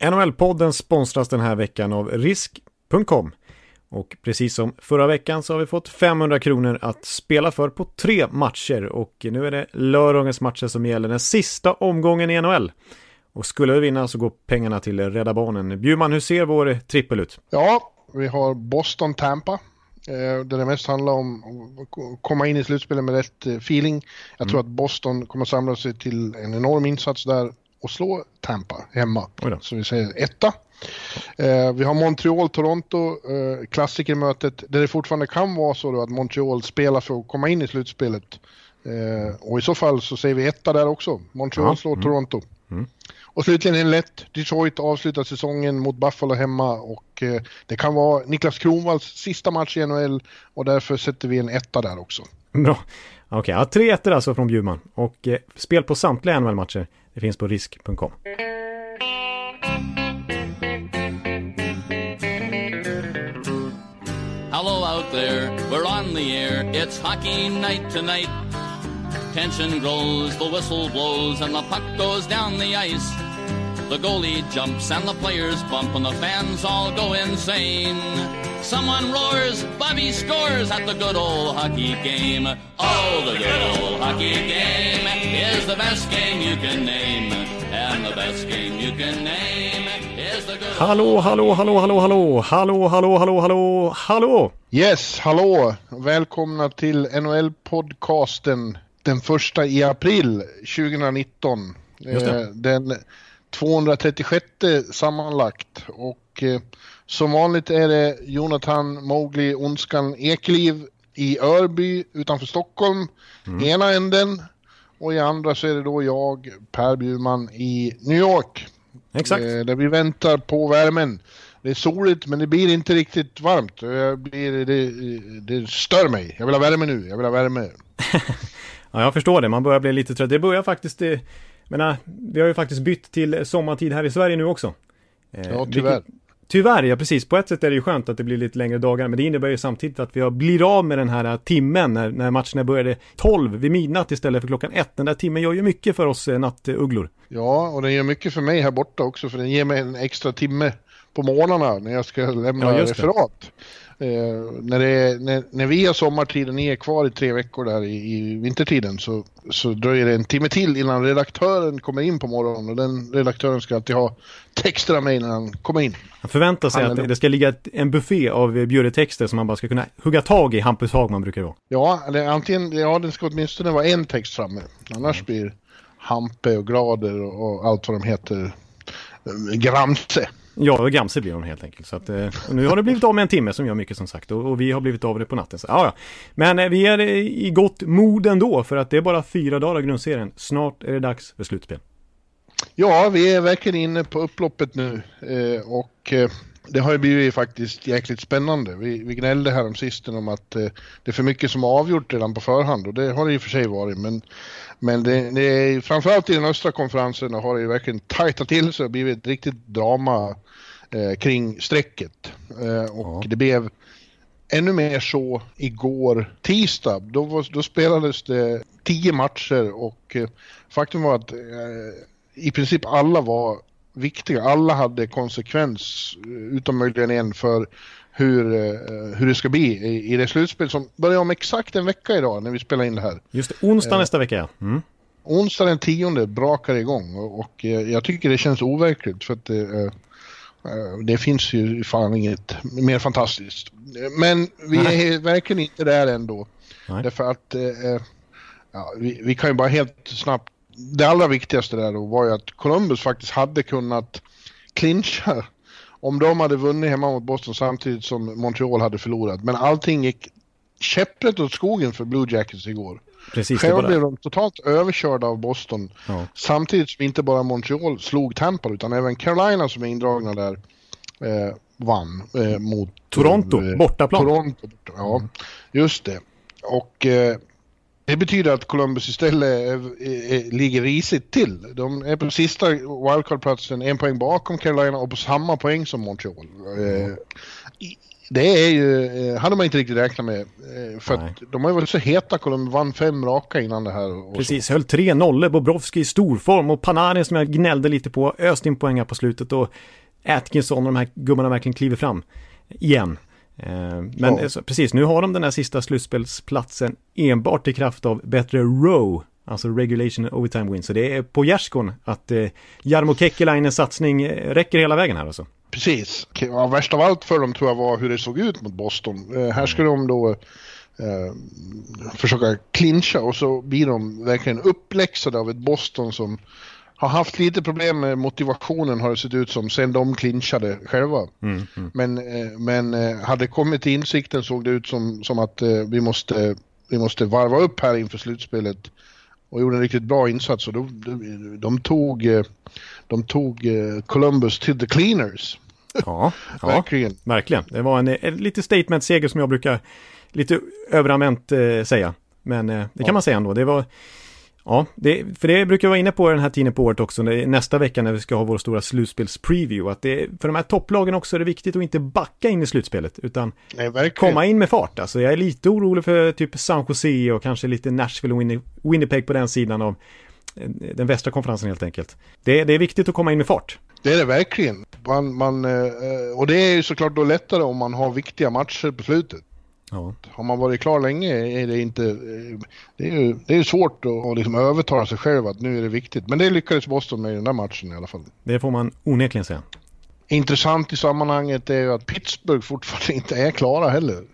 NHL-podden sponsras den här veckan av risk.com. Och precis som förra veckan så har vi fått 500 kronor att spela för på tre matcher och nu är det lördagens matcher som gäller den sista omgången i NHL. Och skulle vi vinna så går pengarna till Rädda Barnen. Bjurman, hur ser vår trippel ut? Ja, vi har Boston-Tampa. Eh, där det mest handlar om att komma in i slutspelet med rätt eh, feeling. Jag mm. tror att Boston kommer samla sig till en enorm insats där och slå Tampa hemma. Så vi säger etta. Eh, vi har Montreal-Toronto, eh, klassikermötet, där det fortfarande kan vara så att Montreal spelar för att komma in i slutspelet. Eh, och i så fall så säger vi etta där också. Montreal ja. slår mm. Toronto. Mm. Och slutligen en lätt. Detroit avslutar säsongen mot Buffalo hemma och eh, det kan vara Niklas Kronvalls sista match i NHL och därför sätter vi en etta där också. Bra. Okej, okay, ja, tre ettor alltså från Bjurman. Och eh, spel på samtliga NHL-matcher, det finns på risk.com. Hello out there, we're on the air, it's hockey night tonight. Tension grows, the whistle blows, and the puck goes down the ice. The goalie jumps and the players bump and the fans all go insane. Someone roars, Bobby scores at the good old hockey game. Oh, the good old hockey game is the best game you can name. And the best game you can name is the good Hallå, hallå, hallå, hallå, hallå, hallå, hallå, hallå, hallå, hallå. Yes, hallå. Välkomna till NHL-podcasten den första i april 2019. Eh, den 236 sammanlagt och eh, som vanligt är det Jonathan Mowgli Ondskan Ekliv i Örby utanför Stockholm, mm. ena änden. Och i andra så är det då jag, Per Bjurman i New York. Exakt. Eh, där vi väntar på värmen. Det är soligt men det blir inte riktigt varmt. Jag blir, det, det stör mig. Jag vill ha värme nu, jag vill ha värme. ja, jag förstår det. Man börjar bli lite trött. Det börjar faktiskt... Det men vi har ju faktiskt bytt till sommartid här i Sverige nu också. Eh, ja, tyvärr. Vilket, tyvärr, ja precis. På ett sätt är det ju skönt att det blir lite längre dagar, men det innebär ju samtidigt att vi har blir av med den här timmen när, när matcherna började 12 vid midnatt istället för klockan 1. Den där timmen gör ju mycket för oss eh, nattugglor. Ja, och den gör mycket för mig här borta också, för den ger mig en extra timme på morgnarna när jag ska lämna ja, referat. Eh, när, det, när, när, vi har sommartid och ni är kvar i tre veckor där i, i, vintertiden så, så dröjer det en timme till innan redaktören kommer in på morgonen och den redaktören ska alltid ha texter av mig när han kommer in. Han förväntar sig han att det ska ligga ett, en buffé av bjuretexter som man bara ska kunna hugga tag i, Hampus Hagman brukar det vara. Ja, eller antingen, ja det ska åtminstone vara en text framme. Annars mm. blir Hampe och Glader och, och allt vad de heter eh, Gramse. Ja, Gamse blir hon helt enkelt. Så att, eh, nu har det blivit av med en timme som gör mycket som sagt och, och vi har blivit av det på natten. Så, ja, ja. Men eh, vi är eh, i gott mod ändå för att det är bara fyra dagar av grundserien. Snart är det dags för slutspel. Ja, vi är verkligen inne på upploppet nu eh, och eh, det har ju blivit faktiskt jäkligt spännande. Vi, vi gnällde här om sisten om att eh, det är för mycket som har avgjort redan på förhand och det har det i och för sig varit. Men, men det, det är, framförallt i den östra konferensen har det ju verkligen tajtat till sig och blivit ett riktigt drama eh, kring strecket. Eh, och ja. det blev ännu mer så igår tisdag. Då, var, då spelades det tio matcher och eh, faktum var att eh, i princip alla var viktiga. Alla hade konsekvens, utom möjligen en, för hur, eh, hur det ska bli i, i det slutspel som börjar om exakt en vecka idag när vi spelar in det här. Just det, onsdag eh, nästa vecka. Mm. Onsdag den tionde brakar igång och, och eh, jag tycker det känns overkligt för att det, eh, det finns ju fan inget mer fantastiskt. Men vi är verkligen inte där ändå. Nej. Därför att ja, vi, vi, kan ju bara helt snabbt det allra viktigaste där då var ju att Columbus faktiskt hade kunnat clincha om de hade vunnit hemma mot Boston samtidigt som Montreal hade förlorat. Men allting gick käpprätt åt skogen för Blue Jackets igår. Precis, Själva bara... blev de totalt överkörda av Boston. Ja. Samtidigt som inte bara Montreal slog Tampa utan även Carolina som är indragna där eh, vann eh, mot Toronto, eh, bortaplan. Toronto, ja, mm. just det. Och eh, det betyder att Columbus istället är, är, är, ligger risigt till. De är på sista wildcard-platsen, en poäng bakom Carolina och på samma poäng som Montreal. Eh, det är ju, eh, hade man inte riktigt räknat med. Eh, för att de har ju varit så heta, de vann fem raka innan det här. Precis, så. höll tre nollor, Bobrovski i storform och Panarin som jag gnällde lite på, öst in poäng här på slutet och Atkinson och de här gubbarna verkligen kliver fram igen. Eh, men ja. precis, nu har de den här sista slutspelsplatsen enbart i kraft av bättre row, alltså regulation overtime win. Så det är på gärdsgården att eh, Jarmo Kekkelainens satsning räcker hela vägen här alltså. Precis. Ja, värst av allt för dem tror jag var hur det såg ut mot Boston. Eh, här skulle de då eh, försöka clincha och så blir de verkligen uppläxade av ett Boston som har haft lite problem med motivationen har det sett ut som sen de clinchade själva. Mm, mm. Men, eh, men eh, hade kommit till insikten såg det ut som, som att eh, vi, måste, vi måste varva upp här inför slutspelet och gjorde en riktigt bra insats och de, de, de tog, de tog Columbus till the cleaners. Ja, ja verkligen. verkligen. Det var en, en lite statement-seger som jag brukar lite överanvänt eh, säga. Men eh, det kan ja. man säga ändå. Det var Ja, det, för det brukar vara inne på den här tiden på året också, nästa vecka när vi ska ha vår stora slutspelspreview, att det, för de här topplagen också är det viktigt att inte backa in i slutspelet, utan Nej, komma in med fart. Alltså jag är lite orolig för typ San Jose och kanske lite Nashville och Winni Winnipeg på den sidan av eh, den västra konferensen helt enkelt. Det, det är viktigt att komma in med fart. Det är det verkligen. Man, man, eh, och det är ju såklart då lättare om man har viktiga matcher på slutet. Ja. Har man varit klar länge är det inte... Det är ju det är svårt att liksom övertala sig själv att nu är det viktigt. Men det lyckades Boston med i den där matchen i alla fall. Det får man onekligen säga. Intressant i sammanhanget är ju att Pittsburgh fortfarande inte är klara heller.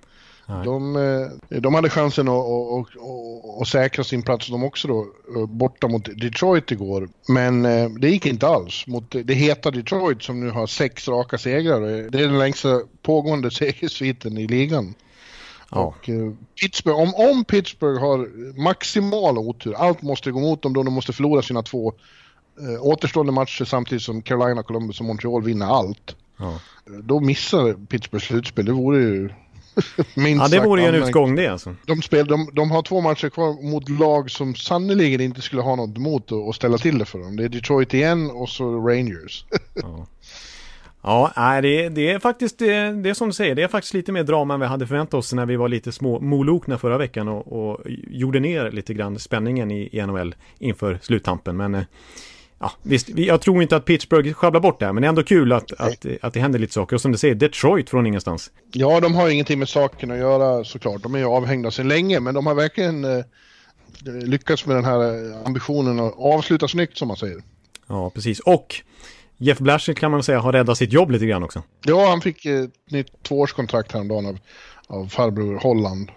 De, eh, de hade chansen att, att, att, att, säkra sin plats de också då eh, borta mot Detroit igår. Men eh, det gick inte alls mot det heta Detroit som nu har sex raka segrar. Det är den längsta pågående segersviten i ligan. Ja. Och uh, Pittsburgh, om, om Pittsburgh har maximal otur, allt måste gå mot dem då de måste förlora sina två uh, återstående matcher samtidigt som Carolina, Columbus och Montreal vinner allt. Ja. Då missar Pittsburgh slutspel, det vore ju minst Ja, det vore ju en utgång det alltså. De, spel, de, de har två matcher kvar mot lag som sannoliken inte skulle ha något emot att ställa till det för dem. Det är Detroit igen och så Rangers. ja. Ja, det, det är faktiskt det, det är som du säger, det är faktiskt lite mer drama än vi hade förväntat oss när vi var lite små molokna förra veckan och, och gjorde ner lite grann spänningen i, i NHL inför sluttampen. Men eh, ja, visst, jag tror inte att Pittsburgh sjabblar bort det här, men det är ändå kul att, att, att det händer lite saker. Och som du säger, Detroit från ingenstans. Ja, de har ingenting med saken att göra såklart. De är ju avhängda sedan länge, men de har verkligen eh, lyckats med den här ambitionen att avsluta snyggt som man säger. Ja, precis. Och Jeff Blashill kan man säga har räddat sitt jobb lite grann också. Ja, han fick ett nytt tvåårskontrakt häromdagen av, av farbror Holland.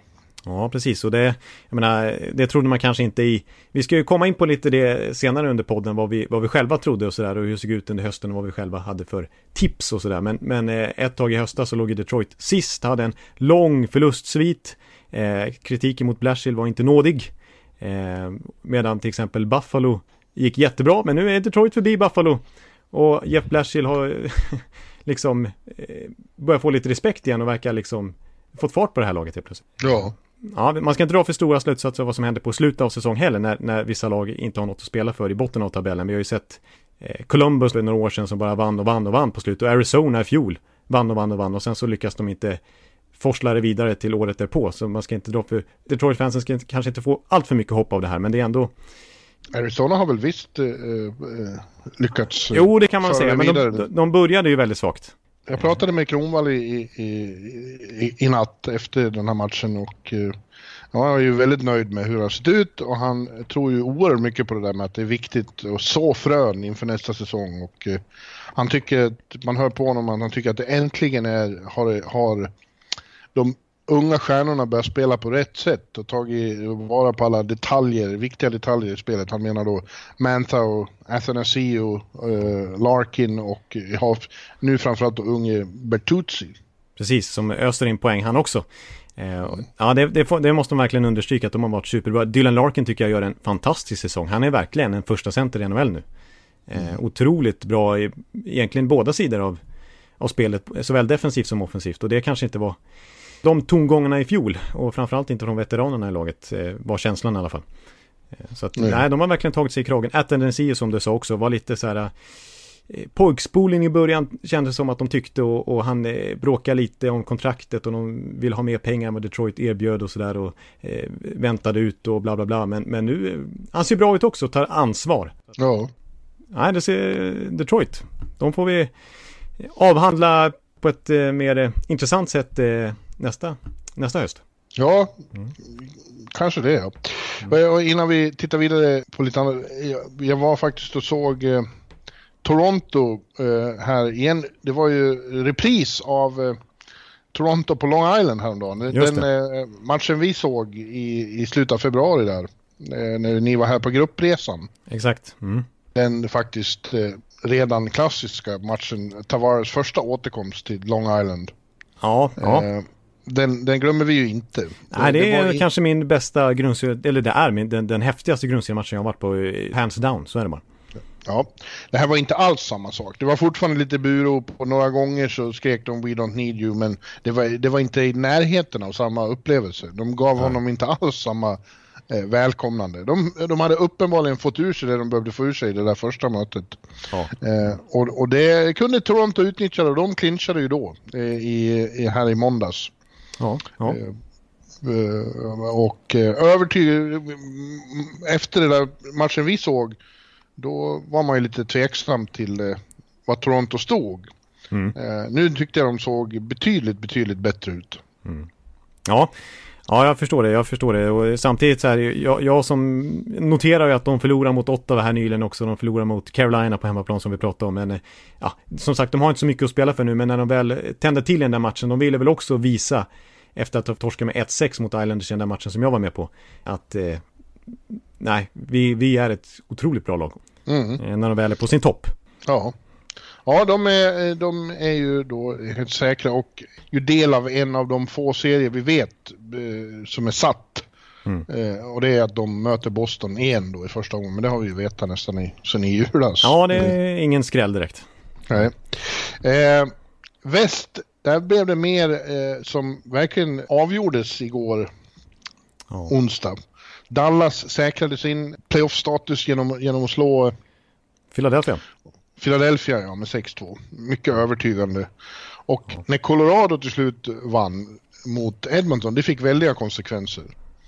Ja, precis. Och det, jag menar, det trodde man kanske inte i... Vi ska ju komma in på lite det senare under podden, vad vi, vad vi själva trodde och sådär och hur det såg ut under hösten och vad vi själva hade för tips och sådär. Men, men eh, ett tag i höstas så låg Detroit sist, hade en lång förlustsvit. Eh, kritiken mot Blashill var inte nådig. Eh, medan till exempel Buffalo gick jättebra, men nu är Detroit förbi Buffalo. Och Jeff Blashill har liksom eh, börjat få lite respekt igen och verkar liksom fått fart på det här laget helt plötsligt. Ja. Ja, man ska inte dra för stora slutsatser av vad som händer på slutet av säsong heller när, när vissa lag inte har något att spela för i botten av tabellen. Vi har ju sett eh, Columbus för några år sedan som bara vann och vann och vann på slutet och Arizona i fjol vann och vann och vann och sen så lyckas de inte forsla det vidare till året därpå. Så man ska inte dra för Detroit-fansen ska kanske inte få allt för mycket hopp av det här men det är ändå Arizona har väl visst uh, uh, lyckats Jo, det kan man säga, men de, de började ju väldigt svagt. Jag pratade med Kronvall i, i, i, i natt efter den här matchen och uh, han är ju väldigt nöjd med hur det har sett ut och han tror ju oerhört mycket på det där med att det är viktigt att så frön inför nästa säsong och han tycker, man hör på honom att han tycker att det äntligen är, har, har de unga stjärnorna börjar spela på rätt sätt och tagit vara på alla detaljer, viktiga detaljer i spelet. Han menar då Mantha och Athanasio, uh, Larkin och ja, nu framförallt unge Bertuzzi. Precis, som öser in poäng han också. Eh, ja, det, det, det, måste man verkligen understryka att de har varit superbra. Dylan Larkin tycker jag gör en fantastisk säsong. Han är verkligen en första center i NHL nu. Eh, mm. Otroligt bra i egentligen båda sidor av, av spelet, såväl defensivt som offensivt. Och det kanske inte var de tongångarna i fjol och framförallt inte från veteranerna i laget eh, var känslan i alla fall. Eh, så att, nej. nej. de har verkligen tagit sig i kragen. Attendency som du sa också var lite så här eh, pojkspoling i början kändes som att de tyckte och, och han eh, bråkade lite om kontraktet och de vill ha mer pengar än vad Detroit erbjöd och sådär och eh, väntade ut och bla bla bla. Men, men nu, han ser bra ut också, tar ansvar. Ja. Nej, det ser Detroit. De får vi avhandla på ett eh, mer intressant sätt nästa, nästa höst. Ja, mm. kanske det. Ja. Mm. Och innan vi tittar vidare på lite annat. Jag, var faktiskt och såg eh, Toronto eh, här igen. Det var ju repris av eh, Toronto på Long Island häromdagen. Den eh, matchen vi såg i, i slutet av februari där. Eh, när ni var här på gruppresan. Exakt. Mm. Den faktiskt eh, redan klassiska matchen, Tavares första återkomst till Long Island. Ja, ja den, den glömmer vi ju inte. Nej, det, det är in... kanske min bästa grundserie, eller det är min, den, den häftigaste grundseriematchen jag har varit på, hands down, så är det bara. Ja, det här var inte alls samma sak. Det var fortfarande lite burop och några gånger så skrek de We don't need you men det var, det var inte i närheten av samma upplevelse. De gav Nej. honom inte alls samma eh, välkomnande. De, de hade uppenbarligen fått ur sig det de behövde få ur sig i det där första mötet. Ja. Eh, och, och det kunde Toronto utnyttja och de clinchade ju då eh, i, i, här i måndags. Ja, ja. Eh, eh, och eh, övertygad, efter den där matchen vi såg, då var man ju lite tveksam till vad Toronto stod. Mm. Nu tyckte jag de såg betydligt, betydligt bättre ut. Mm. Ja, Ja, jag förstår det. Jag förstår det. Och samtidigt så här, jag, jag som noterar ju att de förlorar mot Ottawa här nyligen också. De förlorar mot Carolina på hemmaplan som vi pratade om. Men ja, som sagt, de har inte så mycket att spela för nu. Men när de väl tände till den där matchen, de ville väl också visa efter att ha torskat med 1-6 mot Islanders i den där matchen som jag var med på. Att eh, nej, vi, vi är ett otroligt bra lag. Mm. Eh, när de väl är på sin topp. Ja. Ja, de är, de är ju då helt säkra och ju del av en av de få serier vi vet eh, som är satt. Mm. Eh, och det är att de möter Boston igen då i första gången. Men det har vi ju vetat nästan i, sen i julas. Ja, det är ingen skräll direkt. Nej. Eh, väst, där blev det mer eh, som verkligen avgjordes igår oh. onsdag. Dallas säkrade sin playoff-status genom, genom att slå Philadelphia. Philadelphia ja, med 6-2. Mycket övertygande. Och ja. när Colorado till slut vann mot Edmonton, det fick väldiga konsekvenser.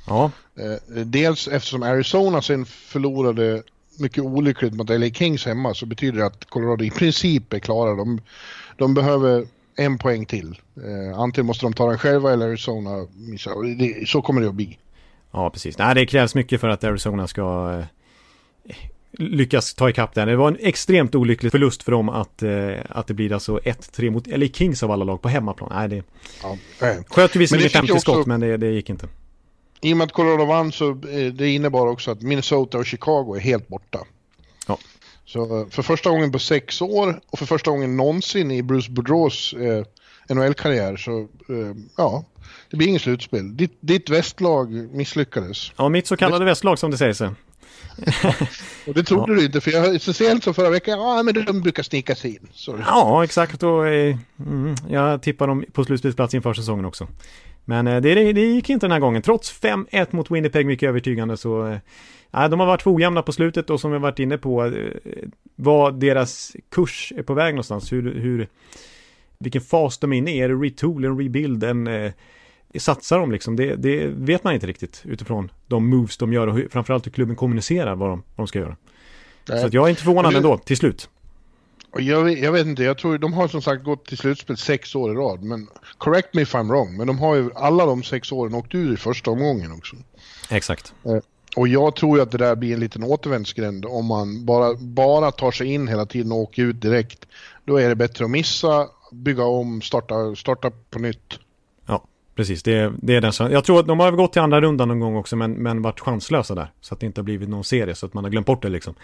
Ja. Eh, dels eftersom Arizona sen förlorade mycket olyckligt mot LA Kings hemma så betyder det att Colorado i princip är klara. De, de behöver en poäng till. Eh, antingen måste de ta den själva eller Arizona missar. Det, så kommer det att bli. Ja, precis. Nej, det krävs mycket för att Arizona ska eh, lyckas ta ikapp den. Det var en extremt olycklig förlust för dem att, eh, att det blir alltså 1-3 mot LA Kings av alla lag på hemmaplan. Nej, det ja, nej. sköt ju visserligen 50 också, skott men det, det gick inte. I och med att Colorado vann så eh, det innebar också att Minnesota och Chicago är helt borta. Ja. Så eh, för första gången på sex år och för första gången någonsin i Bruce Boudreaus eh, NHL-karriär så eh, ja, det blir inget slutspel. Ditt, ditt västlag misslyckades. Ja, mitt så kallade västlag som det sägs. och det trodde ja. du inte, för jag, så sent som förra veckan, ja men de brukar snika sig in. Sorry. Ja, exakt. Och, eh, mm, jag tippar dem på slutspelsplats inför säsongen också. Men eh, det, det gick inte den här gången. Trots 5-1 mot Winnipeg, mycket övertygande, så eh, de har varit för ojämna på slutet och som vi varit inne på, eh, vad deras kurs är på väg någonstans. Hur, hur, vilken fas de är inne i. Är det retool, en rebuild, en eh, satsar de liksom? Det, det, vet man inte riktigt utifrån de moves de gör och hur, framförallt hur klubben kommunicerar vad de, vad de ska göra. Nej. Så att jag är inte förvånad ändå, till slut. Jag, jag, vet inte, jag tror de har som sagt gått till slutspel sex år i rad. Men correct me if I'm wrong, men de har ju alla de sex åren åkt ur i första omgången också. Exakt. Eh, och jag tror ju att det där blir en liten återvändsgränd om man bara, bara tar sig in hela tiden och åker ut direkt. Då är det bättre att missa, bygga om, starta, starta på nytt. Precis. Det, det är den som, jag tror att de har gått till andra rundan någon gång också men, men varit chanslösa där. Så att det inte har blivit någon serie så att man har glömt bort det liksom.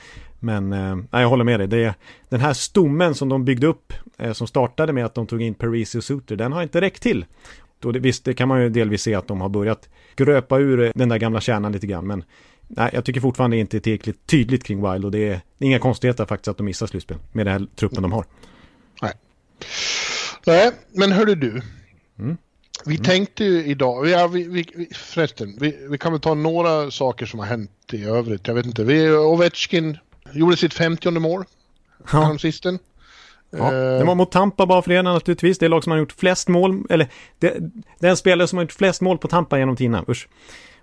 Men eh, jag håller med dig. Det är, den här stommen som de byggde upp eh, som startade med att de tog in Parisi och Suter, den har inte räckt till. Då det, visst, det kan man ju delvis se att de har börjat gröpa ur den där gamla kärnan lite grann. Men nej, jag tycker fortfarande inte tillräckligt tydligt kring Wild och det är, det är inga konstigheter faktiskt att de missar slutspel med den här truppen de har. Nej. Nej, men hörru du. Mm. Vi mm. tänkte ju idag, ja, vi, vi, förresten, vi, vi kan väl ta några saker som har hänt i övrigt. Jag vet inte, vi, Ovechkin gjorde sitt 50 mål. ja. sisten. Ja, det var mot Tampa bara för det naturligtvis. Det är lag som har gjort flest mål, eller det, den spelare som har gjort flest mål på Tampa genom tiderna. Usch.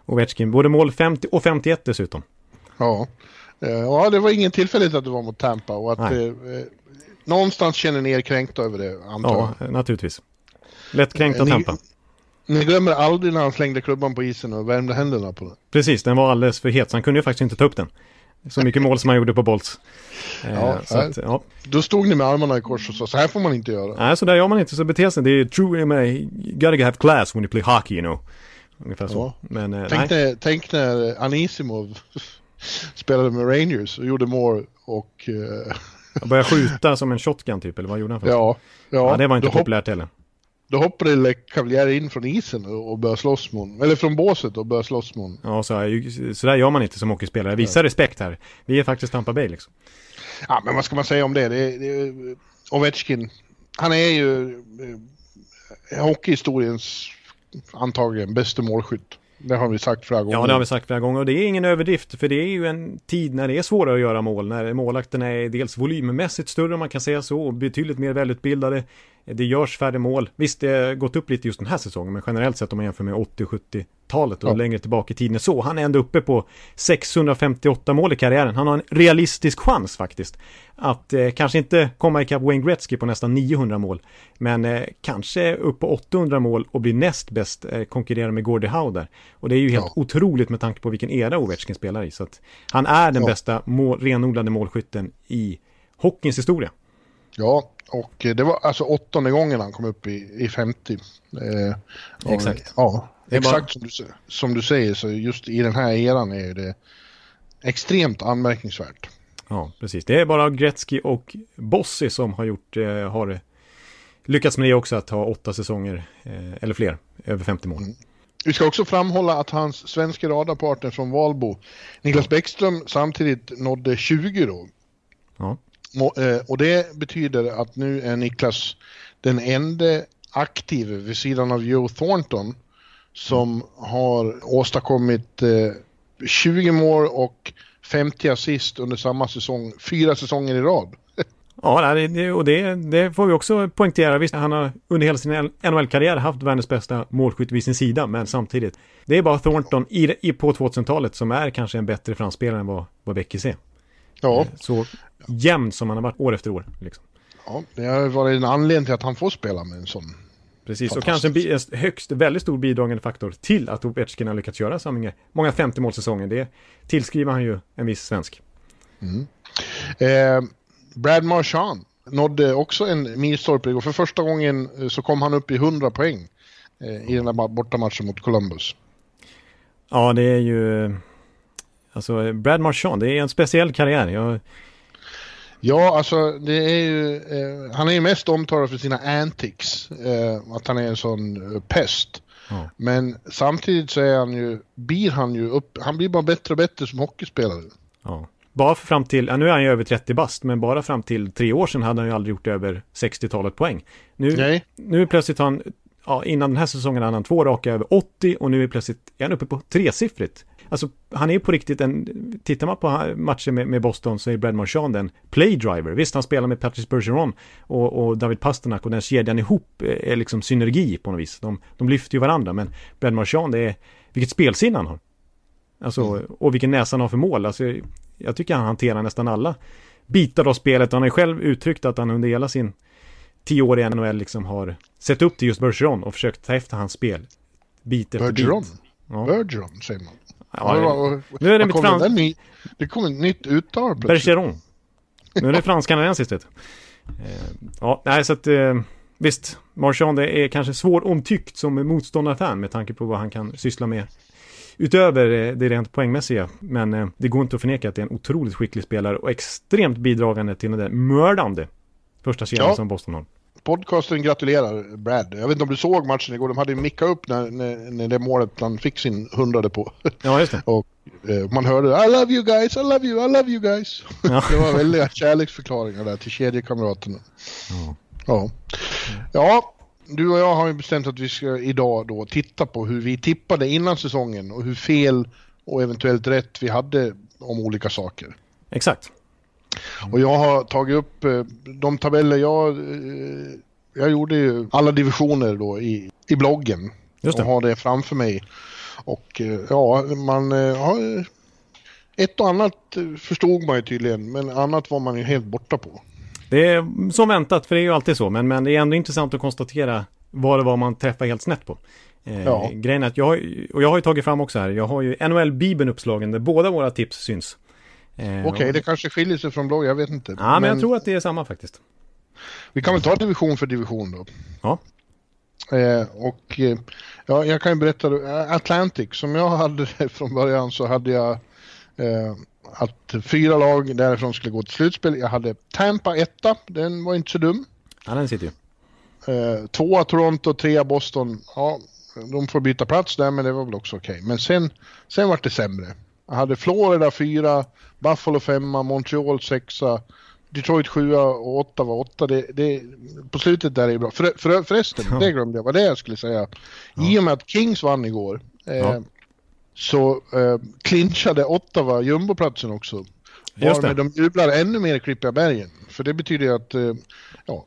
Ovechkin, både mål 50 och 51 dessutom. Ja. ja, det var ingen tillfällighet att det var mot Tampa och att eh, eh, någonstans känner ni er kränkta över det, antar jag. Ja, naturligtvis. Lättkränkt av Tampa. Ni glömmer aldrig när han slängde klubban på isen och värmde händerna på den. Precis, den var alldeles för het, så han kunde ju faktiskt inte ta upp den. Så mycket mål som han gjorde på Bolts. Eh, ja, att, ja. Då stod ni med armarna i kors och sa så här får man inte göra. Nej, så där gör man inte. Så beter sig. Det är true, you gotta have class when you play hockey, you know. Ungefär så. Ja. Men, eh, tänk, när, tänk när Anisimov spelade med Rangers och gjorde mål och... Eh... började skjuta som en shotgun typ, eller vad gjorde han? För? Ja, ja. ja. Det var inte populärt heller. Då hoppade Le Cavalier in från isen och började slåss mot Eller från båset och började slåss mot Ja, så, så där gör man inte som hockeyspelare. Visa ja. respekt här. Vi är faktiskt Tampa Bay liksom. Ja, men vad ska man säga om det? det, det Ovechkin, han är ju eh, hockeyhistoriens antagligen bästa målskytt. Det har vi sagt flera gånger. Ja, det har vi sagt flera gånger och det är ingen överdrift för det är ju en tid när det är svårare att göra mål. När målakterna är dels volymmässigt större om man kan säga så och betydligt mer välutbildade. Det görs färre mål. Visst, det har gått upp lite just den här säsongen, men generellt sett om man jämför med 80-70-talet och ja. längre tillbaka i tiden så. Han är ändå uppe på 658 mål i karriären. Han har en realistisk chans faktiskt. Att eh, kanske inte komma ikapp Wayne Gretzky på nästan 900 mål, men eh, kanske upp på 800 mål och bli näst bäst, eh, konkurrera med Gordie Howe där. Och det är ju helt ja. otroligt med tanke på vilken era Ovechkin spelar i. Så att han är den ja. bästa mål, renodlade målskytten i hockeyns historia. Ja, och det var alltså åttonde gången han kom upp i, i 50. Eh, exakt. Ja, exakt bara... som, du, som du säger så just i den här eran är det extremt anmärkningsvärt. Ja, precis. Det är bara Gretzky och Bossi som har gjort, eh, har lyckats med det också att ha åtta säsonger eh, eller fler, över 50 mål. Mm. Vi ska också framhålla att hans svenska radarpartner från Valbo, Niklas Bäckström, samtidigt nådde 20 då. Ja. Eh, och det betyder att nu är Niklas den enda aktive vid sidan av Joe Thornton som har åstadkommit eh, 20 mål och 50 assist under samma säsong, fyra säsonger i rad. Ja, och det, det, får vi också poängtera. Visst, han har under hela sin NHL-karriär haft världens bästa målskytt vid sin sida, men samtidigt. Det är bara Thornton i, i, på 2000-talet som är kanske en bättre framspelare än vad, vad Beckis är. Ja. Eh, så jämn som han har varit år efter år. Liksom. Ja, det har varit en anledning till att han får spela med en sån. Precis, och kanske en, en högst, väldigt stor bidragande faktor till att Ovechkin har lyckats göra så många 50 målsäsonger. Det tillskriver han ju en viss svensk. Mm. Eh, Brad Marchand nådde också en milstolpe igår. För första gången eh, så kom han upp i 100 poäng eh, i den där bortamatchen mot Columbus. Ja, det är ju... Alltså, Brad Marchand, det är en speciell karriär. Jag Ja, alltså det är ju, eh, han är ju mest omtalad för sina antics, eh, att han är en sån eh, pest. Ja. Men samtidigt så är han ju, blir han ju upp, han blir bara bättre och bättre som hockeyspelare. Ja. Bara fram till, ja, nu är han ju över 30 bast, men bara fram till tre år sedan hade han ju aldrig gjort över 60-talet poäng. Nu, Nej. nu plötsligt har han, ja, innan den här säsongen hade han två raka över 80 och nu är plötsligt, är han uppe på tresiffrigt. Alltså, han är på riktigt en, tittar man på matcher med, med Boston så är Brad Marchand en playdriver. Visst, han spelar med Patrice Bergeron och, och David Pasternak och den kedjan ihop är liksom synergi på något vis. De, de lyfter ju varandra, men Brad Marchand är, vilket spelsinne han har. Alltså, mm. och vilken näsa han har för mål. Alltså, jag tycker han hanterar nästan alla bitar av spelet. Han har ju själv uttryckt att han under hela sin tio år i NHL liksom har sett upp till just Bergeron och försökt ta efter hans spel. Bit efter Bergeron? bit. Ja. Bergeron säger man. Ja, ja, nu är det mitt frans... Ny... Det kommer ett nytt uttal Bergeron. Nu är det fransk-kanadensiskt eh, Ja, nej så att eh, visst, Marchand är kanske svår omtyckt som motståndarfan med tanke på vad han kan syssla med utöver eh, det rent poängmässiga. Men det går inte att förneka att det är en otroligt skicklig spelare och extremt bidragande till den där mördande första kedjan ja. som Boston har podcasten gratulerar Brad. Jag vet inte om du såg matchen igår, de hade ju mickat upp när, när, när det målet han fick sin hundrade på. Ja, just det. Och eh, man hörde I love you guys, I love you, I love you guys. Ja. det var väldiga kärleksförklaringar där till kedjekamraterna. Ja. ja. Ja, du och jag har ju bestämt att vi ska idag då titta på hur vi tippade innan säsongen och hur fel och eventuellt rätt vi hade om olika saker. Exakt. Och jag har tagit upp eh, de tabeller jag... eh, Jag gjorde ju alla divisioner då i, i bloggen. Just det. Och har det framför mig. Och eh, ja, man har... Ett och annat förstod man ju tydligen, men annat var man ju helt borta på. Det är som väntat, för det är ju alltid så. Men, men det är ändå intressant att konstatera vad det var man träffade helt snett på. Eh, Ja. Grejen är att jag och jag har ju tagit fram också här, jag har ju NHL-bibeln uppslagen där båda våra tips syns. Eh, Okej, och- det kanske skiljer sig från blogg, jag vet inte. Ja, men, jag tror att det är samma faktiskt. Vi kan väl ta division för division då. Ja. Eh, och eh, ja, jag kan ju berätta eh, Atlantic, som jag hade från början så hade jag eh, att fyra lag därifrån skulle gå till slutspel. Jag hade Tampa etta, den var inte så dum. Ja, den sitter ju. Eh, tvåa Toronto, trea Boston. Ja, de får byta plats där men det var väl också okej. Men sen, sen var det sämre. Jag hade Florida fyra, Buffalo femma, Montreal sexa, Detroit sjua och åtta var åtta. Det, det, på slutet där är det bra. För, för, förresten, Ja. det glömde jag. Vad det jag skulle säga. I och med att Kings vann igår eh, Ja. så eh, clinchade Ottawa jumboplatsen också. Just det. De jublar ännu mer i Klippiga bergen. För det betyder ju att eh, ja,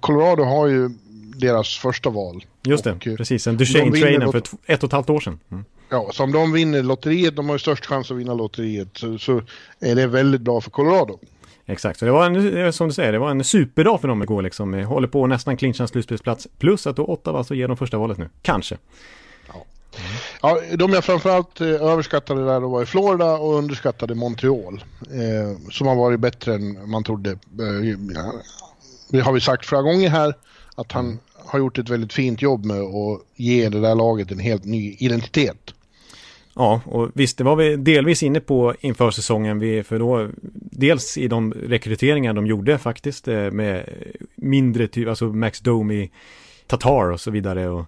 Colorado har ju deras första val. Just Och, det, eh, precis. En Duchene-trainen mot- för ett och ett halvt år sedan. Mm. Ja, så om de vinner lotteriet, de har ju störst chans att vinna lotteriet, så, så är det väldigt bra för Colorado. Exakt, så det var en, som du säger, det var en superdag för dem igår liksom. Håller på nästan clincha en slutspelsplats. Plus att då Ottawa alltså ger dem första valet nu. Kanske. Ja, de jag framförallt eh, överskattade där då var i Florida och underskattade Montreal. Eh, som har varit bättre än man trodde. Eh, ja, det har vi sagt flera gånger här, att han har gjort ett väldigt fint jobb med att ge det där laget en helt ny identitet. Ja, och visst, det var vi delvis inne på inför säsongen. Vi, för då, dels i de rekryteringar de gjorde faktiskt eh, med mindre typ, alltså Max Domi, Tatar och så vidare. Och,